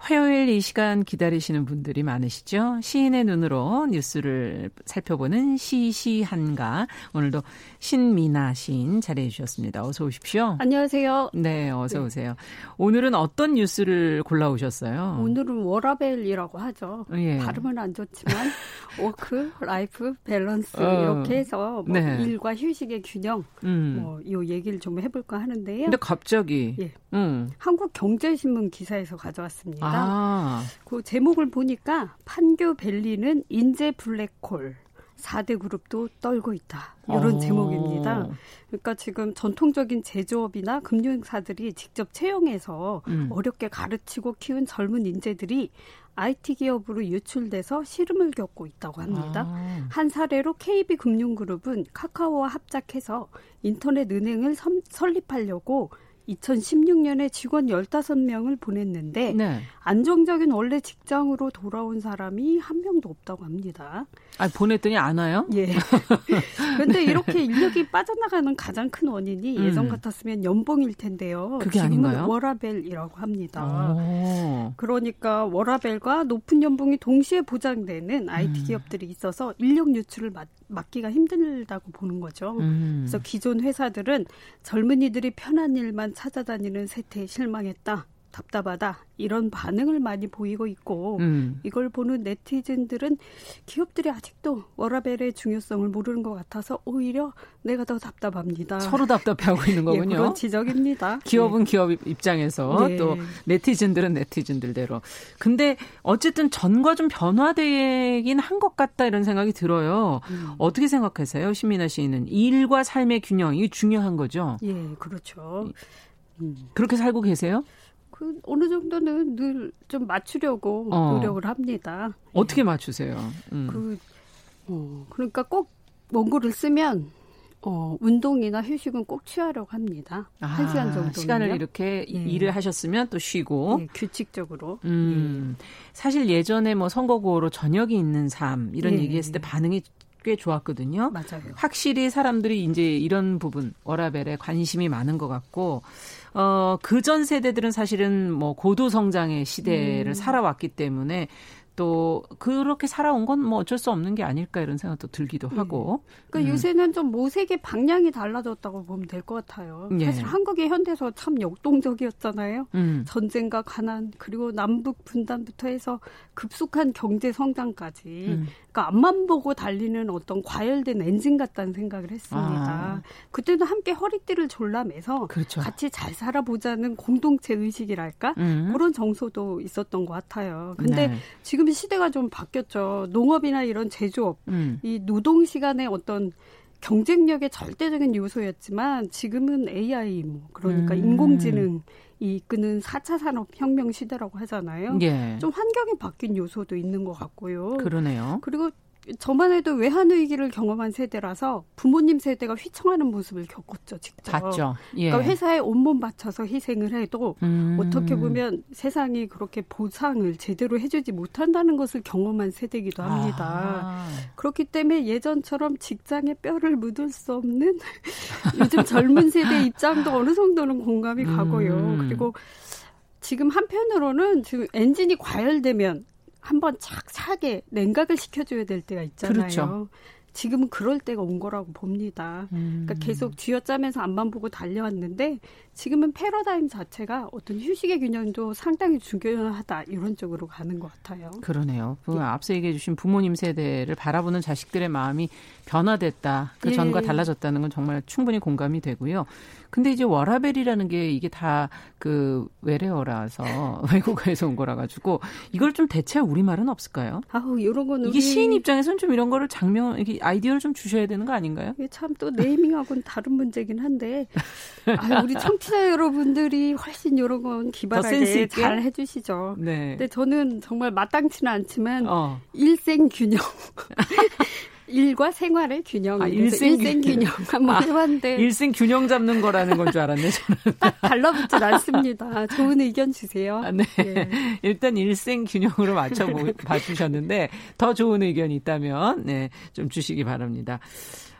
화요일 이 시간 기다리시는 분들이 많으시죠? 시인의 눈으로 뉴스를 살펴보는 시시한가. 오늘도 신미나 시인 자리해 주셨습니다. 어서 오십시오. 안녕하세요. 네, 어서 오세요. 오늘은 어떤 뉴스를 골라오셨어요? 오늘은 워라밸이라고 하죠. 예. 발음은 안 좋지만 work, life, balance 어. 이렇게 해서 뭐 네. 일과 휴식의 균형 음. 뭐이 얘기를 좀 해볼까 하는데요. 근데 갑자기 예. 음. 한국경제신문 기사에서 가져왔습니다. 아. 그 제목을 보니까 판교 밸리는 인재 블랙홀. 4대 그룹도 떨고 있다. 이런 오. 어. 제목입니다. 그러니까 지금 전통적인 제조업이나 금융사들이 직접 채용해서 음. 어렵게 가르치고 키운 젊은 인재들이 IT 기업으로 유출돼서 시름을 겪고 있다고 합니다. 아. 한 사례로 KB금융그룹은 카카오와 합작해서 인터넷 은행을 설립하려고 2016년에 직원 15명을 보냈는데 네. 안정적인 원래 직장으로 돌아온 사람이 한 명도 없다고 합니다. 아, 보냈더니 안 와요? 예. 그런데 이렇게 인력이 빠져나가는 가장 큰 원인이 음. 예전 같았으면 연봉일 텐데요. 그게 아닌가요? 워라벨이라고 합니다. 오. 그러니까 워라벨과 높은 연봉이 동시에 보장되는 IT 음. 기업들이 있어서 인력 유출을 막, 막기가 힘들다고 보는 거죠. 음. 그래서 기존 회사들은 젊은이들이 편한 일만 찾아다니는 세태에 실망했다. 답답하다 이런 반응을 많이 보이고 있고 음. 이걸 보는 네티즌들은 기업들이 아직도 워라벨의 중요성을 모르는 것 같아서 오히려 내가 더 답답합니다. 서로 답답해하고 있는 예, 거군요. 예, 그런 지적입니다. 기업은 네. 기업 입장에서 네. 또 네티즌들은 네티즌들대로. 근데 어쨌든 전과 좀 변화되긴 한 것 같다 이런 생각이 들어요. 음. 어떻게 생각하세요, 신민아 씨는 일과 삶의 균형 이 중요한 거죠? 예, 그렇죠. 음. 그렇게 살고 계세요? 그 어느 정도는 늘 좀 맞추려고 어. 노력을 합니다. 어떻게 맞추세요? 음. 그 어, 그러니까 꼭 원고를 쓰면 어, 운동이나 휴식은 꼭 취하려고 합니다. 아, 한 시간 정도. 시간을 이렇게 예. 일을 하셨으면 또 쉬고. 예, 규칙적으로. 음, 예. 사실 예전에 뭐 선거구호로 저녁이 있는 삶, 이런 예. 얘기했을 때 반응이 꽤 좋았거든요. 맞아요. 확실히 사람들이 이제 이런 부분, 워라벨에 관심이 많은 것 같고, 어, 그 전 세대들은 사실은 뭐 고도 성장의 시대를 음. 살아왔기 때문에 또 그렇게 살아온 건 뭐 어쩔 수 없는 게 아닐까 이런 생각도 들기도 네. 하고. 그러니까 음. 요새는 좀 모색의 방향이 달라졌다고 보면 될 것 같아요. 예. 사실 한국의 현대서 참 역동적이었잖아요. 음. 전쟁과 가난 그리고 남북 분단부터 해서 급속한 경제 성장까지. 음. 그러니까 앞만 보고 달리는 어떤 과열된 엔진 같다는 생각을 했습니다. 아. 그때도 함께 허리띠를 졸라매서 그렇죠. 같이 잘 살아보자는 공동체 의식이랄까 음. 그런 정서도 있었던 것 같아요. 근데 네. 지금 시대가 좀 바뀌었죠. 농업이나 이런 제조업, 음. 이 노동 시간의 어떤 경쟁력의 절대적인 요소였지만 지금은 AI 뭐 그러니까 음. 인공지능 이 이끄는 4차 산업혁명 시대라고 하잖아요. 예. 좀 환경이 바뀐 요소도 있는 것 같고요. 그러네요. 그리고 저만 해도 외환 위기를 경험한 세대라서 부모님 세대가 휘청하는 모습을 겪었죠, 직접. 봤죠. 예. 그러니까 회사에 온몸 바쳐서 희생을 해도 음. 어떻게 보면 세상이 그렇게 보상을 제대로 해주지 못한다는 것을 경험한 세대이기도 합니다. 아. 그렇기 때문에 예전처럼 직장에 뼈를 묻을 수 없는 요즘 젊은 세대 입장도 어느 정도는 공감이 가고요. 음. 그리고 지금 한편으로는 지금 엔진이 과열되면 한번 착착하게 냉각을 시켜줘야 될 때가 있잖아요. 그렇죠. 지금은 그럴 때가 온 거라고 봅니다. 음. 그러니까 계속 쥐어짜면서 앞만 보고 달려왔는데 지금은 패러다임 자체가 어떤 휴식의 균형도 상당히 중요하다 이런 쪽으로 가는 것 같아요. 그러네요. 그 예. 앞서 얘기해 주신 부모님 세대를 바라보는 자식들의 마음이 변화됐다. 그 예. 전과 달라졌다는 건 정말 충분히 공감이 되고요. 근데 이제 워라벨이라는 게 이게 다 그 외래어라서 외국어에서 온 거라 가지고 이걸 좀 대체할 우리말은 없을까요? 아우 이런 거는 이게 시인 입장에서는 좀 이런 거를 장면 이게 아이디어를 좀 주셔야 되는 거 아닌가요? 이게 참 또 네이밍하고는 다른 문제긴 한데 아, 우리 청취 자 여러분들이 훨씬 이런 건 기발하게 잘 해주시죠. 네. 근데 저는 정말 마땅치는 않지만 어. 일생 균형 일과 생활의 균형. 아, 일생, 일생 균형 한번 아, 해봤는데. 일생 균형 잡는 거라는 건 줄 알았네, 저는. 딱 달라붙진 않습니다. 좋은 의견 주세요. 아, 네. 네. 일단 일생 균형으로 맞춰봐 주셨는데, 더 좋은 의견이 있다면, 네, 좀 주시기 바랍니다.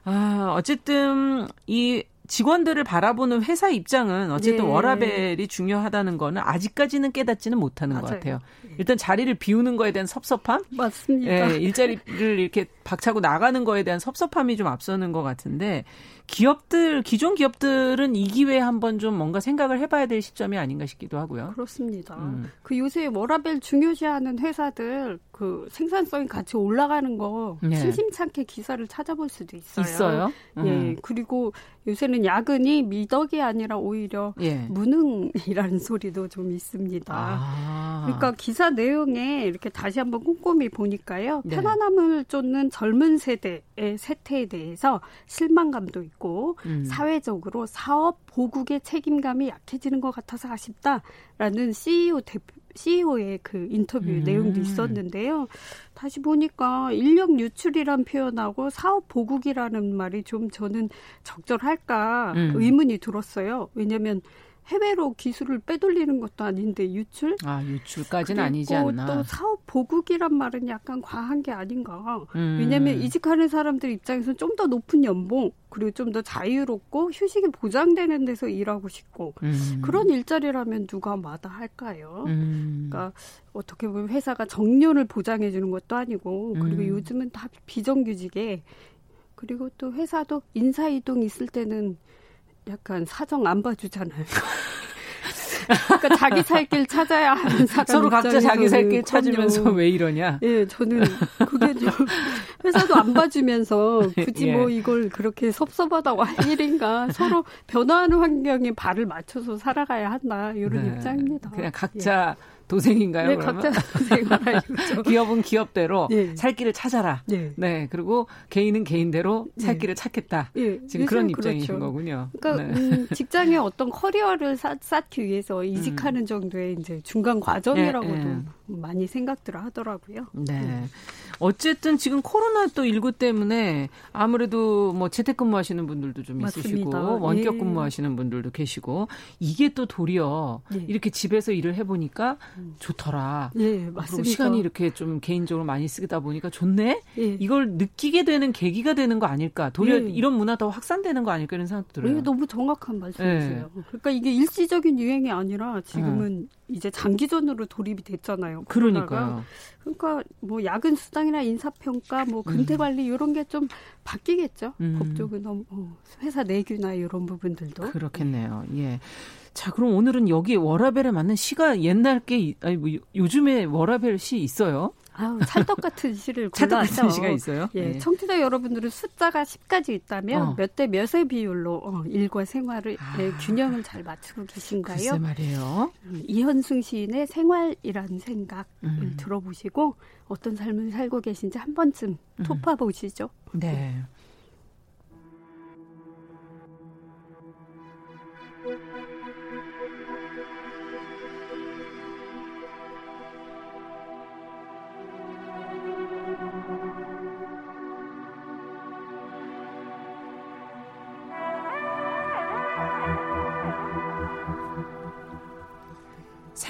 아, 어쨌든, 이 직원들을 바라보는 회사 입장은 어쨌든 네. 워라벨이 중요하다는 거는 아직까지는 깨닫지는 못하는 맞아요. 것 같아요. 일단 자리를 비우는 거에 대한 섭섭함, 맞습니다. 예, 일자리를 이렇게 박차고 나가는 거에 대한 섭섭함이 좀 앞서는 것 같은데 기업들 기존 기업들은 이 기회에 한번 좀 뭔가 생각을 해봐야 될 시점이 아닌가 싶기도 하고요. 그렇습니다. 음. 그 요새 워라벨 중요시하는 회사들 그 생산성이 같이 올라가는 거 네. 심심찮게 기사를 찾아볼 수도 있어요. 있어요? 음. 예. 그리고 요새는 야근이 미덕이 아니라 오히려 예. 무능이라는 소리도 좀 있습니다. 아. 그러니까 기사 내용에 이렇게 다시 한번 꼼꼼히 보니까요. 네. 편안함을 쫓는 젊은 세대의 세태에 대해서 실망감도 있고 있고 음. 사회적으로 사업 보국의 책임감이 약해지는 것 같아서 아쉽다라는 CEO 대표 CEO의 그 인터뷰 음. 내용도 있었는데요. 다시 보니까 인력 유출이란 표현하고 사업 보국이라는 말이 좀 저는 적절할까 음. 의문이 들었어요. 왜냐하면 해외로 기술을 빼돌리는 것도 아닌데 유출? 아 유출까지는 아니지 않나. 또 사업 보국이란 말은 약간 과한 게 아닌가. 음. 왜냐하면 이직하는 사람들 입장에서는 좀 더 높은 연봉 그리고 좀 더 자유롭고 휴식이 보장되는 데서 일하고 싶고 음. 그런 일자리라면 누가 마다할까요? 음. 그러니까 어떻게 보면 회사가 정년을 보장해 주는 것도 아니고 그리고 음. 요즘은 다 비정규직에 그리고 또 회사도 인사 이동 있을 때는 약간 사정 안 봐주잖아요. 그러니까 자기 살 길 찾아야 하는 사람 서로 각자 자기 살 길 찾으면서 왜 이러냐? 예, 저는 그게 좀 회사도 안 봐주면서 굳이 예. 뭐 이걸 그렇게 섭섭하다고 할 일인가? 서로 변화하는 환경에 발을 맞춰서 살아가야 한다 이런 네. 입장입니다. 그냥 각자 예. 도생인가요? 네, 각자 도생을 기업은 기업대로 네. 살 길을 찾아라. 네. 네. 그리고 개인은 개인대로 살 네. 길을 찾겠다. 네. 지금 그런 그렇죠. 입장이신 거군요. 그러니까 네. 음, 직장에 어떤 커리어를 쌓, 쌓기 위해서 이직하는 음. 정도의 이제 중간 과정이라고도 네, 많이 생각들을 하더라고요. 네. 어쨌든 지금 코로나 또19 때문에 아무래도 뭐 재택근무 하시는 분들도 좀 맞습니다. 있으시고 원격 예. 근무 하시는 분들도 계시고 이게 또 도리어 예. 이렇게 집에서 일을 해 보니까 음. 좋더라. 예, 맞습니다. 시간이 이렇게 좀 개인적으로 많이 쓰다 보니까 좋네. 예. 이걸 느끼게 되는 계기가 되는 거 아닐까? 도리어 예. 이런 문화 더 확산되는 거 아닐까 이런 생각 들어요. 예, 너무 정확한 말씀이세요. 예. 그러니까 이게 일시적인 유행이 아니라 지금은 이제 장기전으로 돌입이 됐잖아요. 그러니까요. 그러니까 뭐 야근 수당이나 인사평가, 뭐 근태 관리 이런 게 좀 바뀌겠죠. 음. 법적은 어, 회사 내규나 이런 부분들도. 그렇겠네요. 예. 자, 그럼 오늘은 여기 워라벨에 맞는 시가 옛날 게 아니 뭐 요즘에 워라벨 시 있어요? 아우, 찰떡 같은 시를 골라서 찰떡 같은 시가 있어요? 예, 네. 청취자 여러분들은 숫자가 10까지 있다면 어. 몇대 몇의 비율로 어, 일과 생활을 아. 예, 균형을 잘 맞추고 계신가요? 글쎄 말이에요. 음, 이현승 시인의 생활이라는 생각을 음. 들어보시고 어떤 삶을 살고 계신지 한 번쯤 음. 토파 보시죠. 네.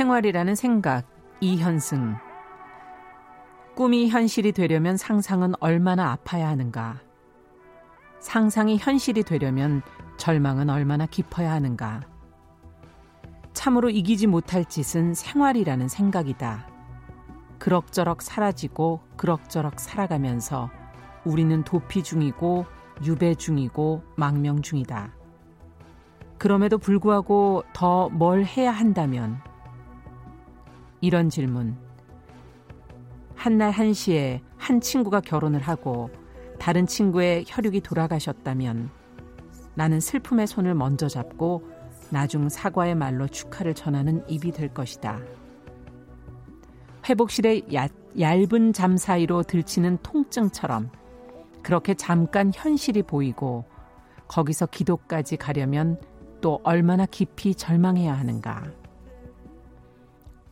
생활이라는 생각, 이현승. 꿈이 현실이 되려면 상상은 얼마나 아파야 하는가. 상상이 현실이 되려면 절망은 얼마나 깊어야 하는가. 참으로 이기지 못할 짓은 생활이라는 생각이다. 그럭저럭 사라지고 그럭저럭 살아가면서 우리는 도피 중이고 유배 중이고 망명 중이다. 그럼에도 불구하고 더 뭘 해야 한다면 이런 질문. 한날 한시에 한 친구가 결혼을 하고 다른 친구의 혈육이 돌아가셨다면 나는 슬픔의 손을 먼저 잡고 나중 사과의 말로 축하를 전하는 입이 될 것이다. 회복실의 야, 얇은 잠 사이로 들치는 통증처럼 그렇게 잠깐 현실이 보이고 거기서 기도까지 가려면 또 얼마나 깊이 절망해야 하는가.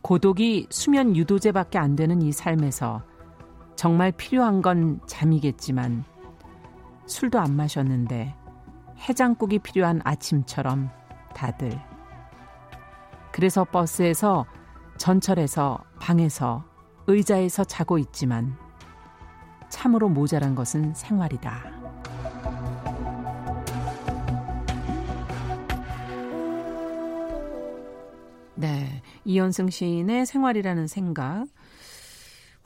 고독이 수면 유도제밖에 안 되는 이 삶에서 정말 필요한 건 잠이겠지만 술도 안 마셨는데 해장국이 필요한 아침처럼 다들. 그래서 버스에서 전철에서 방에서 의자에서 자고 있지만 참으로 모자란 것은 생활이다. 네. 이현승 시인의 생활이라는 생각.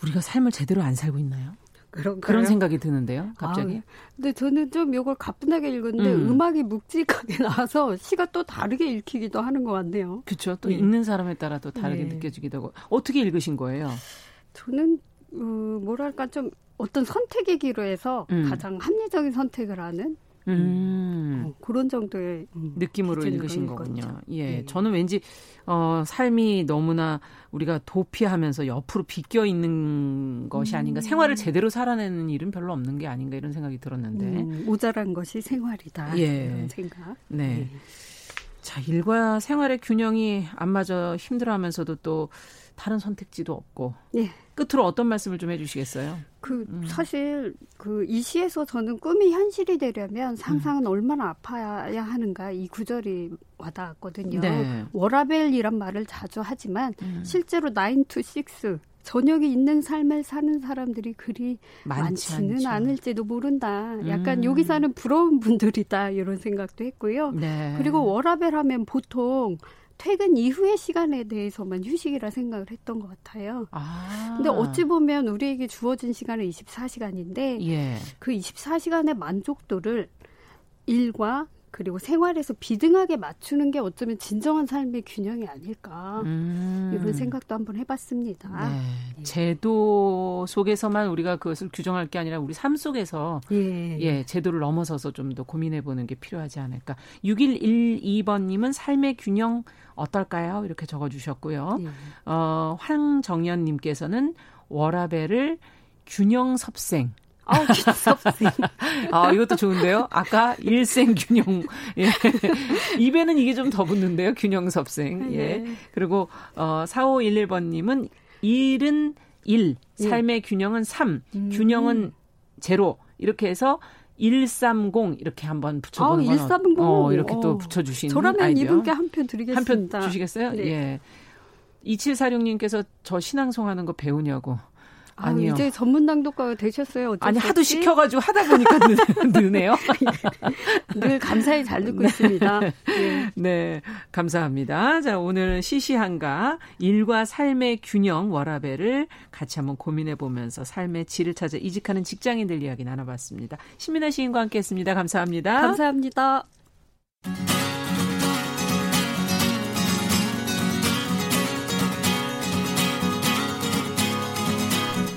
우리가 삶을 제대로 안 살고 있나요? 그런 그런 생각이 드는데요, 갑자기. 아, 근데 저는 좀 이걸 가뿐하게 읽었는데 음. 악이 묵직하게 나와서 시가 또 다르게 읽히기도 하는 것 같네요. 그렇죠. 또 네. 읽는 사람에 따라 또 다르게 네. 느껴지기도 하고. 어떻게 읽으신 거예요? 저는 어, 뭐랄까 좀 어떤 선택의 기로해서 음. 가장 합리적인 선택을 하는 음. 어, 그런 정도의 음, 느낌으로 읽으신 거군요. 예, 네. 저는 왠지 어, 삶이 너무나 우리가 도피하면서 옆으로 비껴 있는 것이 음. 아닌가. 생활을 제대로 살아내는 일은 별로 없는 게 아닌가 이런 생각이 들었는데 음, 모자란 것이 생활이다. 예. 이런 생각. 네. 네. 자, 일과 생활의 균형이 안 맞아 힘들어하면서도 또 다른 선택지도 없고. 예. 끝으로 어떤 말씀을 좀 해주시겠어요? 그 음. 사실 그 이 시에서 저는 꿈이 현실이 되려면 상상은 음. 얼마나 아파야 하는가 이 구절이 와닿았거든요. 네. 워라벨이란 말을 자주 하지만 음. 실제로 9 to 6 저녁이 있는 삶을 사는 사람들이 그리 많지 많지는 않을지도 모른다. 약간 음. 여기 사는 부러운 분들이다 이런 생각도 했고요. 네. 그리고 워라벨 하면 보통 퇴근 이후의 시간에 대해서만 휴식이라 생각을 했던 것 같아요. 아. 근데 어찌 보면 우리에게 주어진 시간은 24시간인데 예. 그 24시간의 만족도를 일과 그리고 생활에서 비등하게 맞추는 게 어쩌면 진정한 삶의 균형이 아닐까 음. 이런 생각도 한번 해봤습니다. 네. 예. 제도 속에서만 우리가 그것을 규정할 게 아니라 우리 삶 속에서 예, 예 제도를 넘어서서 좀 더 고민해보는 게 필요하지 않을까. 6112번님은 삶의 균형 어떨까요? 이렇게 적어주셨고요. 예. 어, 황정연님께서는 워라벨을 균형 섭생 아우, 섭생. 아, 이것도 좋은데요? 아까 일생 균형. 예. 입에는 이게 좀 더 붙는데요? 균형 섭생. 예. 예. 그리고, 어, 4511번님은 일은 1, 예. 삶의 균형은 3, 음. 균형은 제로 이렇게 해서 130 이렇게 한번 붙여보는 아, 130. 어, 이렇게 어. 또 붙여주시는 저라면 아이디어. 이분께 한 편 드리겠습니다. 한 편 주시겠어요? 네. 예. 2746님께서 저 신앙송 하는 거 배우냐고. 아, 아니요. 이제 전문 낭독가가 되셨어요. 아니 하도 시켜가지고 하다 보니까 느네요. 늘 감사히 잘 듣고 있습니다. 네. 네, 감사합니다. 자 오늘 시시한가 일과 삶의 균형 워라벨을 같이 한번 고민해 보면서 삶의 질을 찾아 이직하는 직장인들 이야기 나눠봤습니다. 신민아 시인과 함께했습니다. 감사합니다. 감사합니다.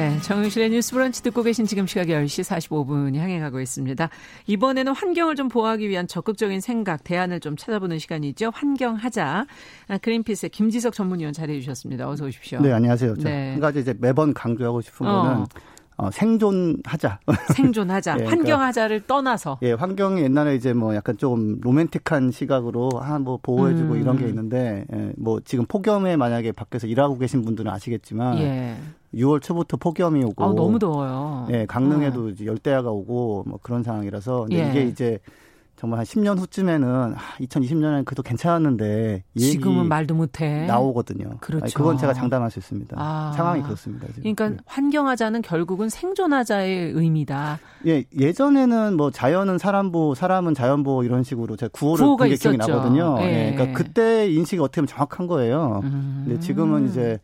네, 정윤실의 뉴스 브런치 듣고 계신 지금 시각이 10시 45분 향해 가고 있습니다. 이번에는 환경을 좀 보호하기 위한 적극적인 생각, 대안을 좀 찾아보는 시간이죠. 환경하자. 아, 그린피스의 김지석 전문위원 자리해 주셨습니다. 어서 오십시오. 네, 안녕하세요. 네. 한 가지 이제 매번 강조하고 싶은 어. 거는 어, 생존하자. 생존하자. 예, 환경하자를 그러니까, 떠나서. 예, 환경이 옛날에 이제 뭐 약간 좀 로맨틱한 시각으로 한뭐 보호해주고 음. 이런 게 있는데, 예, 뭐 지금 폭염에 만약에 밖에서 일하고 계신 분들은 아시겠지만, 예. 6월 초부터 폭염이 오고, 아, 너무 더워요. 예, 강릉에도 어. 이제 열대야가 오고 뭐 그런 상황이라서, 근데 예. 이게 이제 정말 한 10년 후쯤에는 아, 2020년에는 그래도 괜찮았는데 지금은 말도 못해 나오거든요. 그렇죠. 아니, 그건 제가 장담할 수 있습니다. 아, 상황이 그렇습니다. 지금. 그러니까 네. 환경하자는 결국은 생존하자의 의미다. 예, 예전에는 뭐 자연은 사람보, 사람은 자연보 이런 식으로 제가 구호를 그게 기억이 나거든요. 예. 예. 그러니까 그때 인식이 어떻게 보면 정확한 거예요. 음. 근데 지금은 이제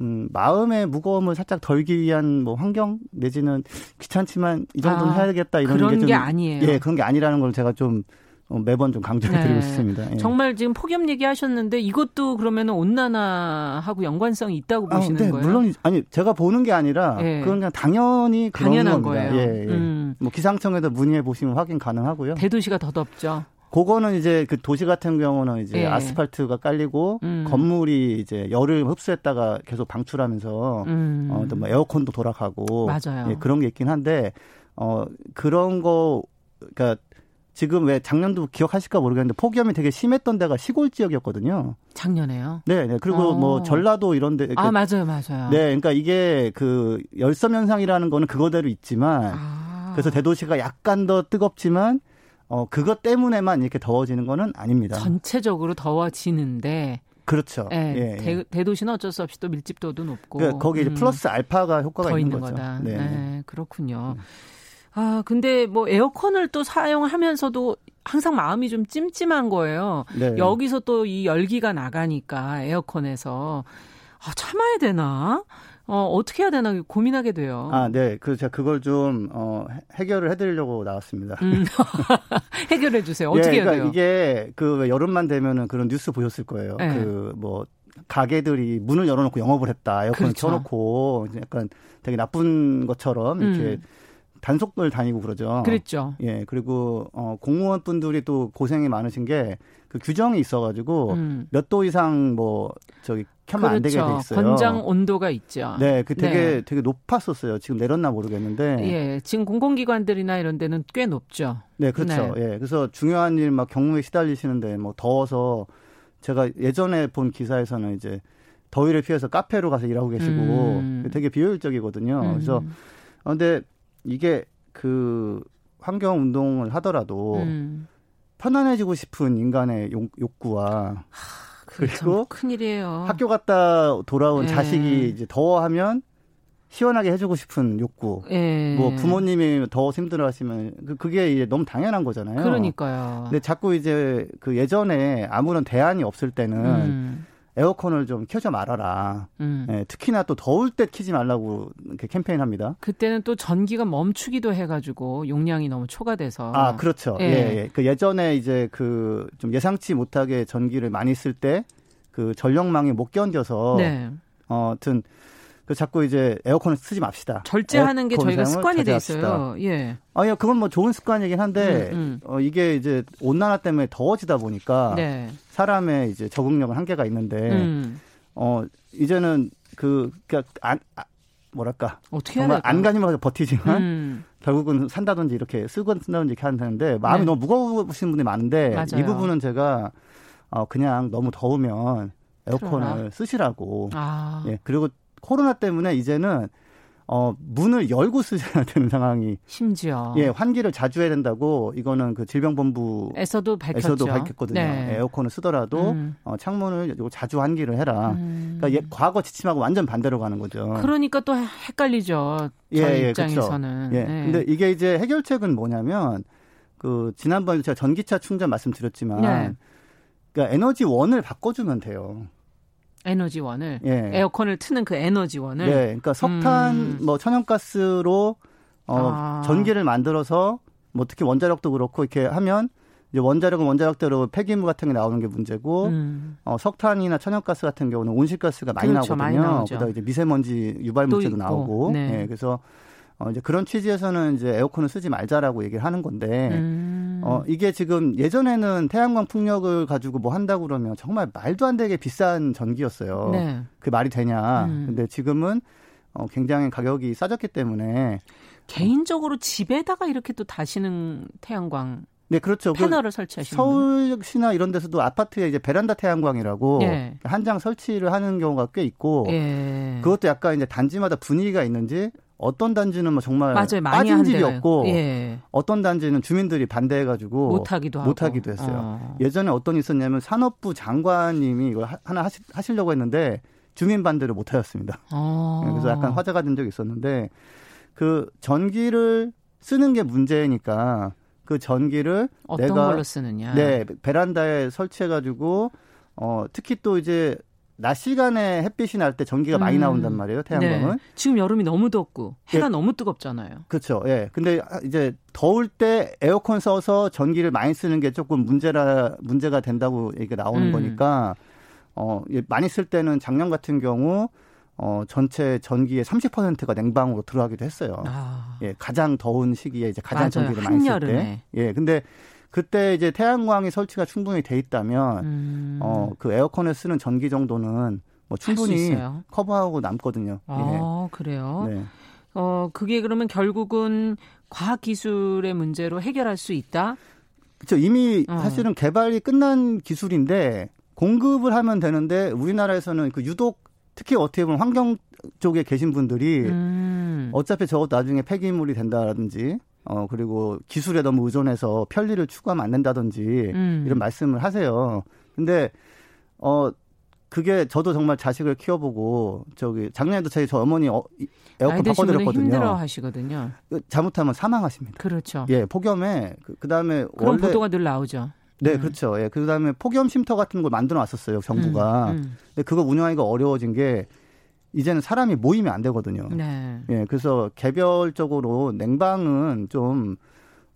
음, 마음의 무거움을 살짝 덜기 위한 뭐 환경 내지는 귀찮지만 이 정도는 아, 해야겠다 이런 그런 게, 좀, 게 아니에요. 예, 그런 게 아니라는 걸 제가 좀 어, 매번 좀 강조해드리고 네. 싶습니다. 예. 정말 지금 폭염 얘기하셨는데 이것도 그러면 온난화하고 연관성이 있다고 아, 보시는 네, 거예요? 물론 아니 제가 보는 게 아니라 예. 그건 그냥 당연히 그런 당연한 겁니다. 거예요. 예, 예. 음. 뭐 기상청에도 문의해 보시면 확인 가능하고요. 대도시가 더 덥죠. 그거는 이제 그 도시 같은 경우는 이제 예. 아스팔트가 깔리고 음. 건물이 이제 열을 흡수했다가 계속 방출하면서 음. 어, 또뭐 에어컨도 돌아가고 맞아요. 예, 그런 게 있긴 한데 어 그런 거 그러니까 지금 왜 작년도 기억하실까 모르겠는데 폭염이 되게 심했던 데가 시골 지역이었거든요. 작년에요? 네, 네. 그리고 어. 뭐 전라도 이런 데. 아, 맞아요, 맞아요. 네, 그러니까 이게 그 열섬 현상이라는 거는 그거대로 있지만 아. 그래서 대도시가 약간 더 뜨겁지만 어, 그것 때문에만 이렇게 더워지는 거는 아닙니다. 전체적으로 더워지는데. 그렇죠. 네, 예, 대, 예. 대 도시는 어쩔 수 없이 또 밀집도도 높고. 그러니까 거기 음. 플러스 알파가 효과가 있는, 있는, 거죠. 거다. 네. 네, 그렇군요. 음. 아, 근데 뭐 에어컨을 또 사용하면서도 항상 마음이 좀 찜찜한 거예요. 네. 여기서 또 이 열기가 나가니까 에어컨에서 아, 참아야 되나? 어, 어떻게 해야 되나 고민하게 돼요. 아, 네. 그 제가 그걸 좀 어, 해결을 해드리려고 나왔습니다. 음. 해결해 주세요. 어떻게 예, 그러니까 해야 돼요? 이게 그 여름만 되면은 그런 뉴스 보셨을 거예요. 네. 그뭐 가게들이 문을 열어놓고 영업을 했다. 에어컨을 그렇죠. 켜놓고 약간 되게 나쁜 것처럼 이렇게 음. 단속을 다니고 그러죠. 그랬죠. 예, 그리고 어 공무원 분들이 또 고생이 많으신 게그 규정이 있어가지고 음. 몇도 이상 뭐 저기 켜면 그렇죠. 안 되게 돼 그렇죠. 있어요. 권장 온도가 있죠. 네, 그 되게 네. 되게 높았었어요. 지금 내렸나 모르겠는데. 예, 지금 공공기관들이나 이런 데는 꽤 높죠. 네, 그렇죠. 네. 예, 그래서 중요한 일 막 경무에 시달리시는데 뭐 더워서 제가 예전에 본 기사에서는 이제 더위를 피해서 카페로 가서 일하고 계시고 음. 되게 비효율적이거든요. 음. 그래서 어, 근데 이게 그 환경 운동을 하더라도 음. 편안해지고 싶은 인간의 욕구와 그리고 큰일이에요. 학교 갔다 돌아온 네. 자식이 이제 더워하면 시원하게 해주고 싶은 욕구. 네. 뭐 부모님이 더워 힘들어하시면 그, 그게 이제 너무 당연한 거잖아요. 그러니까요. 근데 자꾸 이제 그 예전에 아무런 대안이 없을 때는 음. 에어컨을 좀 켜지 말아라. 음. 예, 특히나 또 더울 때 키지 말라고 이렇게 캠페인합니다. 그때는 또 전기가 멈추기도 해가지고 용량이 너무 초과돼서. 아 그렇죠. 예, 예. 예. 그 예전에 이제 그 좀 예상치 못하게 전기를 많이 쓸 때 그 전력망이 못 견뎌서. 네. 어, 하여튼 그 자꾸 이제 에어컨을 쓰지 맙시다. 절제하는 게 저희가 습관이 돼 있어요. 예. 아니 그건 뭐 좋은 습관이긴 한데 음, 음. 어 이게 이제 온난화 때문에 더워지다 보니까 네. 사람의 이제 적응력은 한계가 있는데 음. 어 이제는 그 그러니까 안 아, 뭐랄까 어떻게 정말 안간힘을 버티지만 음. 결국은 산다든지 이렇게 쓰고 쓴다든지 이렇게 하는데 마음이 네. 너무 무거우신 분이 많은데 맞아요. 이 부분은 제가 어 그냥 너무 더우면 에어컨을 그러나? 쓰시라고. 아. 예 그리고 코로나 때문에 이제는 어, 문을 열고 쓰셔야 되는 상황이 심지어 예 환기를 자주 해야 된다고 이거는 그 질병본부에서도 밝혔죠. 밝혔거든요. 네. 에어컨을 쓰더라도 음. 어, 창문을 자주 환기를 해라. 음. 그러니까 예, 과거 지침하고 완전 반대로 가는 거죠. 그러니까 또 헷갈리죠. 예, 예, 입장에서는. 예. 네. 근데 이게 이제 해결책은 뭐냐면 그 지난번에 제가 전기차 충전 말씀드렸지만 네. 그러니까 에너지 원을 바꿔 주면 돼요. 에너지원을 예. 에어컨을 트는 그 에너지원을 네, 그러니까 석탄 음. 뭐 천연가스로 어 아. 전기를 만들어서 뭐 특히 원자력도 그렇고 이렇게 하면 이제 원자력은 원자력대로 폐기물 같은 게 나오는 게 문제고 음. 어 석탄이나 천연가스 같은 경우는 온실가스가 많이 그렇죠, 나오거든요. 많이 그다음 이제 미세먼지 유발 물질도 나오고 네. 예, 그래서 어, 이제 그런 취지에서는 이제 에어컨을 쓰지 말자라고 얘기를 하는 건데, 음. 어, 이게 지금 예전에는 태양광 풍력을 가지고 뭐 한다고 그러면 정말 말도 안 되게 비싼 전기였어요. 네. 그 말이 되냐. 음. 근데 지금은 어, 굉장히 가격이 싸졌기 때문에. 개인적으로 집에다가 이렇게 또 다시는 태양광 네, 그렇죠. 그 패널을 그 설치하시는 서울시나 이런 데서도 아파트에 이제 베란다 태양광이라고 예. 한장 설치를 하는 경우가 꽤 있고 예. 그것도 약간 이제 단지마다 분위기가 있는지 어떤 단지는 뭐 정말 맞아요, 빠진 집이 없고 예. 어떤 단지는 주민들이 반대해가지고 못하기도 하고 못하기도 했어요. 어. 예전에 어떤 있었냐면 산업부 장관님이 이걸 하나 하시, 하시려고 했는데 주민 반대를 못하였습니다. 어. 그래서 약간 화제가 된 적이 있었는데 그 전기를 쓰는 게 문제니까 그 전기를 어떤 내가 걸로 쓰느냐. 네 베란다에 설치해가지고 어 특히 또 이제 낮 시간에 햇빛이 날 때 전기가 음. 많이 나온단 말이에요. 태양광은. 네. 지금 여름이 너무 덥고 해가 예. 너무 뜨겁잖아요. 그렇죠. 예. 근데 이제 더울 때 에어컨 써서 전기를 많이 쓰는 게 조금 문제라 문제가 된다고 얘기가 나오는 음. 거니까 어 많이 쓸 때는 작년 같은 경우 어 전체 전기의 30%가 냉방으로 들어가기도 했어요. 아. 예. 가장 더운 시기에 이제 가장 맞아요. 전기를 많이 쓸 때. 예. 근데 그때 이제 태양광이 설치가 충분히 돼 있다면 음. 어그 에어컨에 쓰는 전기 정도는 뭐 충분히 커버하고 남거든요. 아, 예. 그래요? 네. 어, 그게 그러면 결국은 과학 기술의 문제로 해결할 수 있다? 그렇죠. 이미 어. 사실은 개발이 끝난 기술인데 공급을 하면 되는데 우리나라에서는 그 유독 특히 어떻게 보면 환경 쪽에 계신 분들이 음. 어차피 저것 나중에 폐기물이 된다든지 어, 그리고 기술에 너무 의존해서 편리를 추구하면 안 된다든지 음. 이런 말씀을 하세요. 근데, 어, 그게 저도 정말 자식을 키워보고 저기 작년에도 저희 저 어머니 어, 에어컨 바꿔드렸거든요. 힘들어 하시거든요. 그 잘못하면 사망하십니다. 그렇죠. 예, 폭염에 그, 다음에 그런 원래 보도가 늘 나오죠. 네, 음. 그렇죠. 예, 그 다음에 폭염 쉼터 같은 걸 만들어 놨었어요, 정부가. 음, 음. 근데 그거 운영하기가 어려워진 게 이제는 사람이 모이면 안 되거든요. 네. 예, 그래서 개별적으로 냉방은 좀,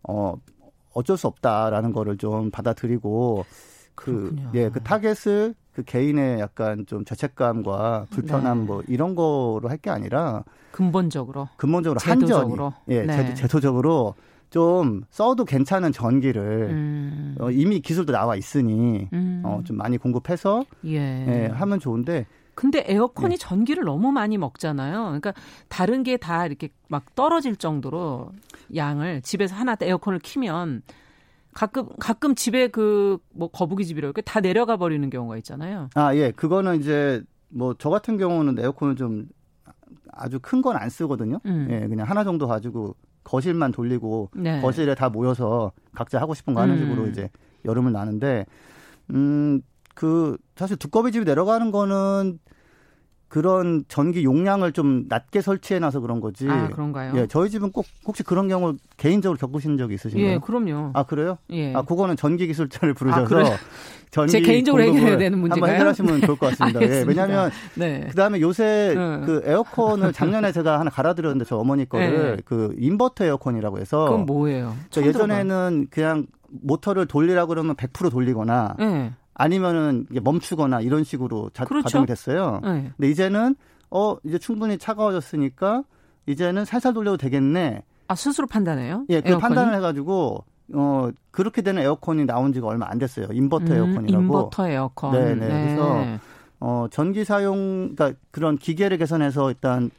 어, 어쩔 수 없다라는 거를 좀 받아들이고, 그. 예, 그 타겟을 그 개인의 약간 좀 죄책감과 불편함 네. 뭐 이런 거로 할 게 아니라 근본적으로 근본적으로 제도적으로. 한전이 예, 네. 제도, 적으로 좀 써도 괜찮은 전기를 음. 어, 이미 기술도 나와 있으니 음. 어, 좀 많이 공급해서 예. 예, 하면 좋은데 근데 에어컨이 네. 전기를 너무 많이 먹잖아요. 그러니까 다른 게 다 이렇게 막 떨어질 정도로 양을 집에서 하나 에어컨을 키면 가끔 가끔 집에 그 뭐 거북이 집이라고 이렇게 다 내려가 버리는 경우가 있잖아요. 아, 예. 그거는 이제 뭐 저 같은 경우는 에어컨을 좀 아주 큰 건 안 쓰거든요. 음. 예, 그냥 하나 정도 가지고 거실만 돌리고 네. 거실에 다 모여서 각자 하고 싶은 거 하는 음. 식으로 이제 여름을 나는데 음, 그 사실 두꺼비 집이 내려가는 거는 그런 전기 용량을 좀 낮게 설치해 놔서 그런 거지. 아 그런가요? 예, 저희 집은 꼭 혹시 그런 경우 개인적으로 겪으신 적이 있으신가요? 예, 그럼요. 아 그래요? 예. 아 그거는 전기 기술자를 부르셔서 아, 전기 제 개인적으로 해결해야 되는 문제가요? 한번 해결하시면 좋을 것 같습니다. 예, 왜냐하면 네. 그다음에 요새 음. 그 에어컨을 작년에 제가 하나 갈아드렸는데 저 어머니 거를 네. 그 인버터 에어컨이라고 해서 그건 뭐예요? 저 예전에는 그냥 모터를 돌리라 그러면 100% 돌리거나 네. 아니면은 멈추거나 이런 식으로 자, 그렇죠. 가동이 됐어요. 네. 근데 이제는 어 이제 충분히 차가워졌으니까 이제는 살살 돌려도 되겠네. 아 스스로 판단해요? 예, 그 판단을 해가지고 어 그렇게 되는 에어컨이 나온 지가 얼마 안 됐어요. 인버터 음, 에어컨이라고. 인버터 에어컨. 네네. 네. 그래서 어, 전기 사용, 그러니까 그런 기계를 개선해서 일단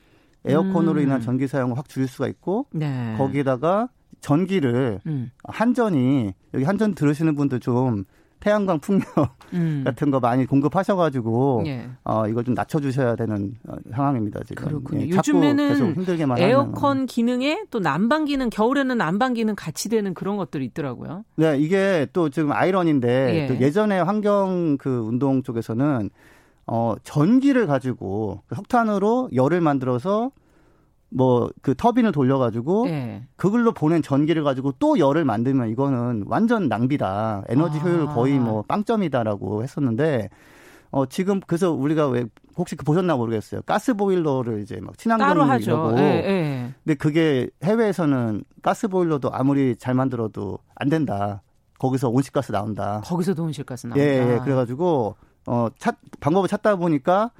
에어컨으로 음. 인한 전기 사용을 확 줄일 수가 있고 네. 거기다가 전기를 음. 한전이 여기 한전 들으시는 분들 좀 태양광 풍력 음. 같은 거 많이 공급하셔가지고 예. 어 이걸 좀 낮춰주셔야 되는 어, 상황입니다 지금. 그렇군요. 예, 요즘에는 힘들게만 에어컨 하면. 기능에 또 난방 기능, 겨울에는 난방 기능 같이 되는 그런 것들이 있더라고요. 네, 이게 또 지금 아이러니인데 예. 또 예전에 환경 그 운동 쪽에서는 어 전기를 가지고 석탄으로 열을 만들어서 뭐 그 터빈을 돌려가지고 네. 그걸로 보낸 전기를 가지고 또 열을 만들면 이거는 완전 낭비다. 에너지 아. 효율 거의 뭐 빵점이다라고 했었는데 어 지금 그래서 우리가 왜 혹시 그 보셨나 모르겠어요. 가스 보일러를 이제 막 친환경이라고. 예, 예. 근데 그게 해외에서는 가스 보일러도 아무리 잘 만들어도 안 된다. 거기서 온실가스 나온다. 거기서도 온실가스 나온다. 예, 예. 그래가지고 어 찾, 방법을 찾다 보니까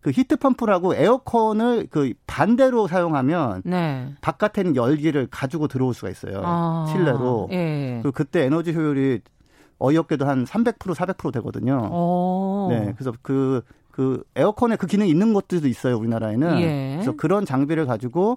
그 히트 펌프라고 에어컨을 그 반대로 사용하면 네. 바깥에 는 열기를 가지고 들어올 수가 있어요. 아, 실내로. 예. 그 그때 에너지 효율이 어이없게도 한 300% 400% 되거든요. 오. 네. 그래서 그, 그 에어컨에 그 기능이 있는 것들도 있어요, 우리나라에는. 예. 그래서 그런 장비를 가지고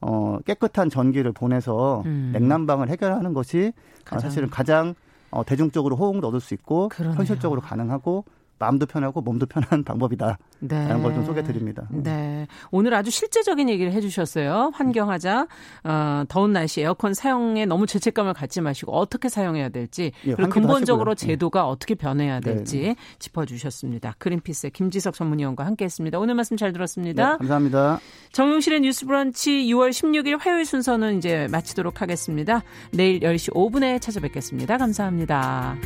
어, 깨끗한 전기를 보내서 음. 냉난방을 해결하는 것이 가장. 사실은 가장 어, 대중적으로 호응도 얻을 수 있고 그러네요. 현실적으로 가능하고 마음도 편하고 몸도 편한 방법이다. 네. 라는 걸좀 소개해 드립니다. 네. 오늘 아주 실제적인 얘기를 해 주셨어요. 환경하자, 어, 더운 날씨 에어컨 사용에 너무 죄책감을 갖지 마시고 어떻게 사용해야 될지, 예, 그리고 근본적으로 하시고요. 예. 제도가 네. 어떻게 변해야 될지 네. 짚어 주셨습니다. 그린피스의 김지석 전문위원과 함께 했습니다. 오늘 말씀 잘 들었습니다. 네, 감사합니다. 정용실의 뉴스 브런치 6월 16일 화요일 순서는 이제 마치도록 하겠습니다. 내일 10시 5분에 찾아뵙겠습니다. 감사합니다.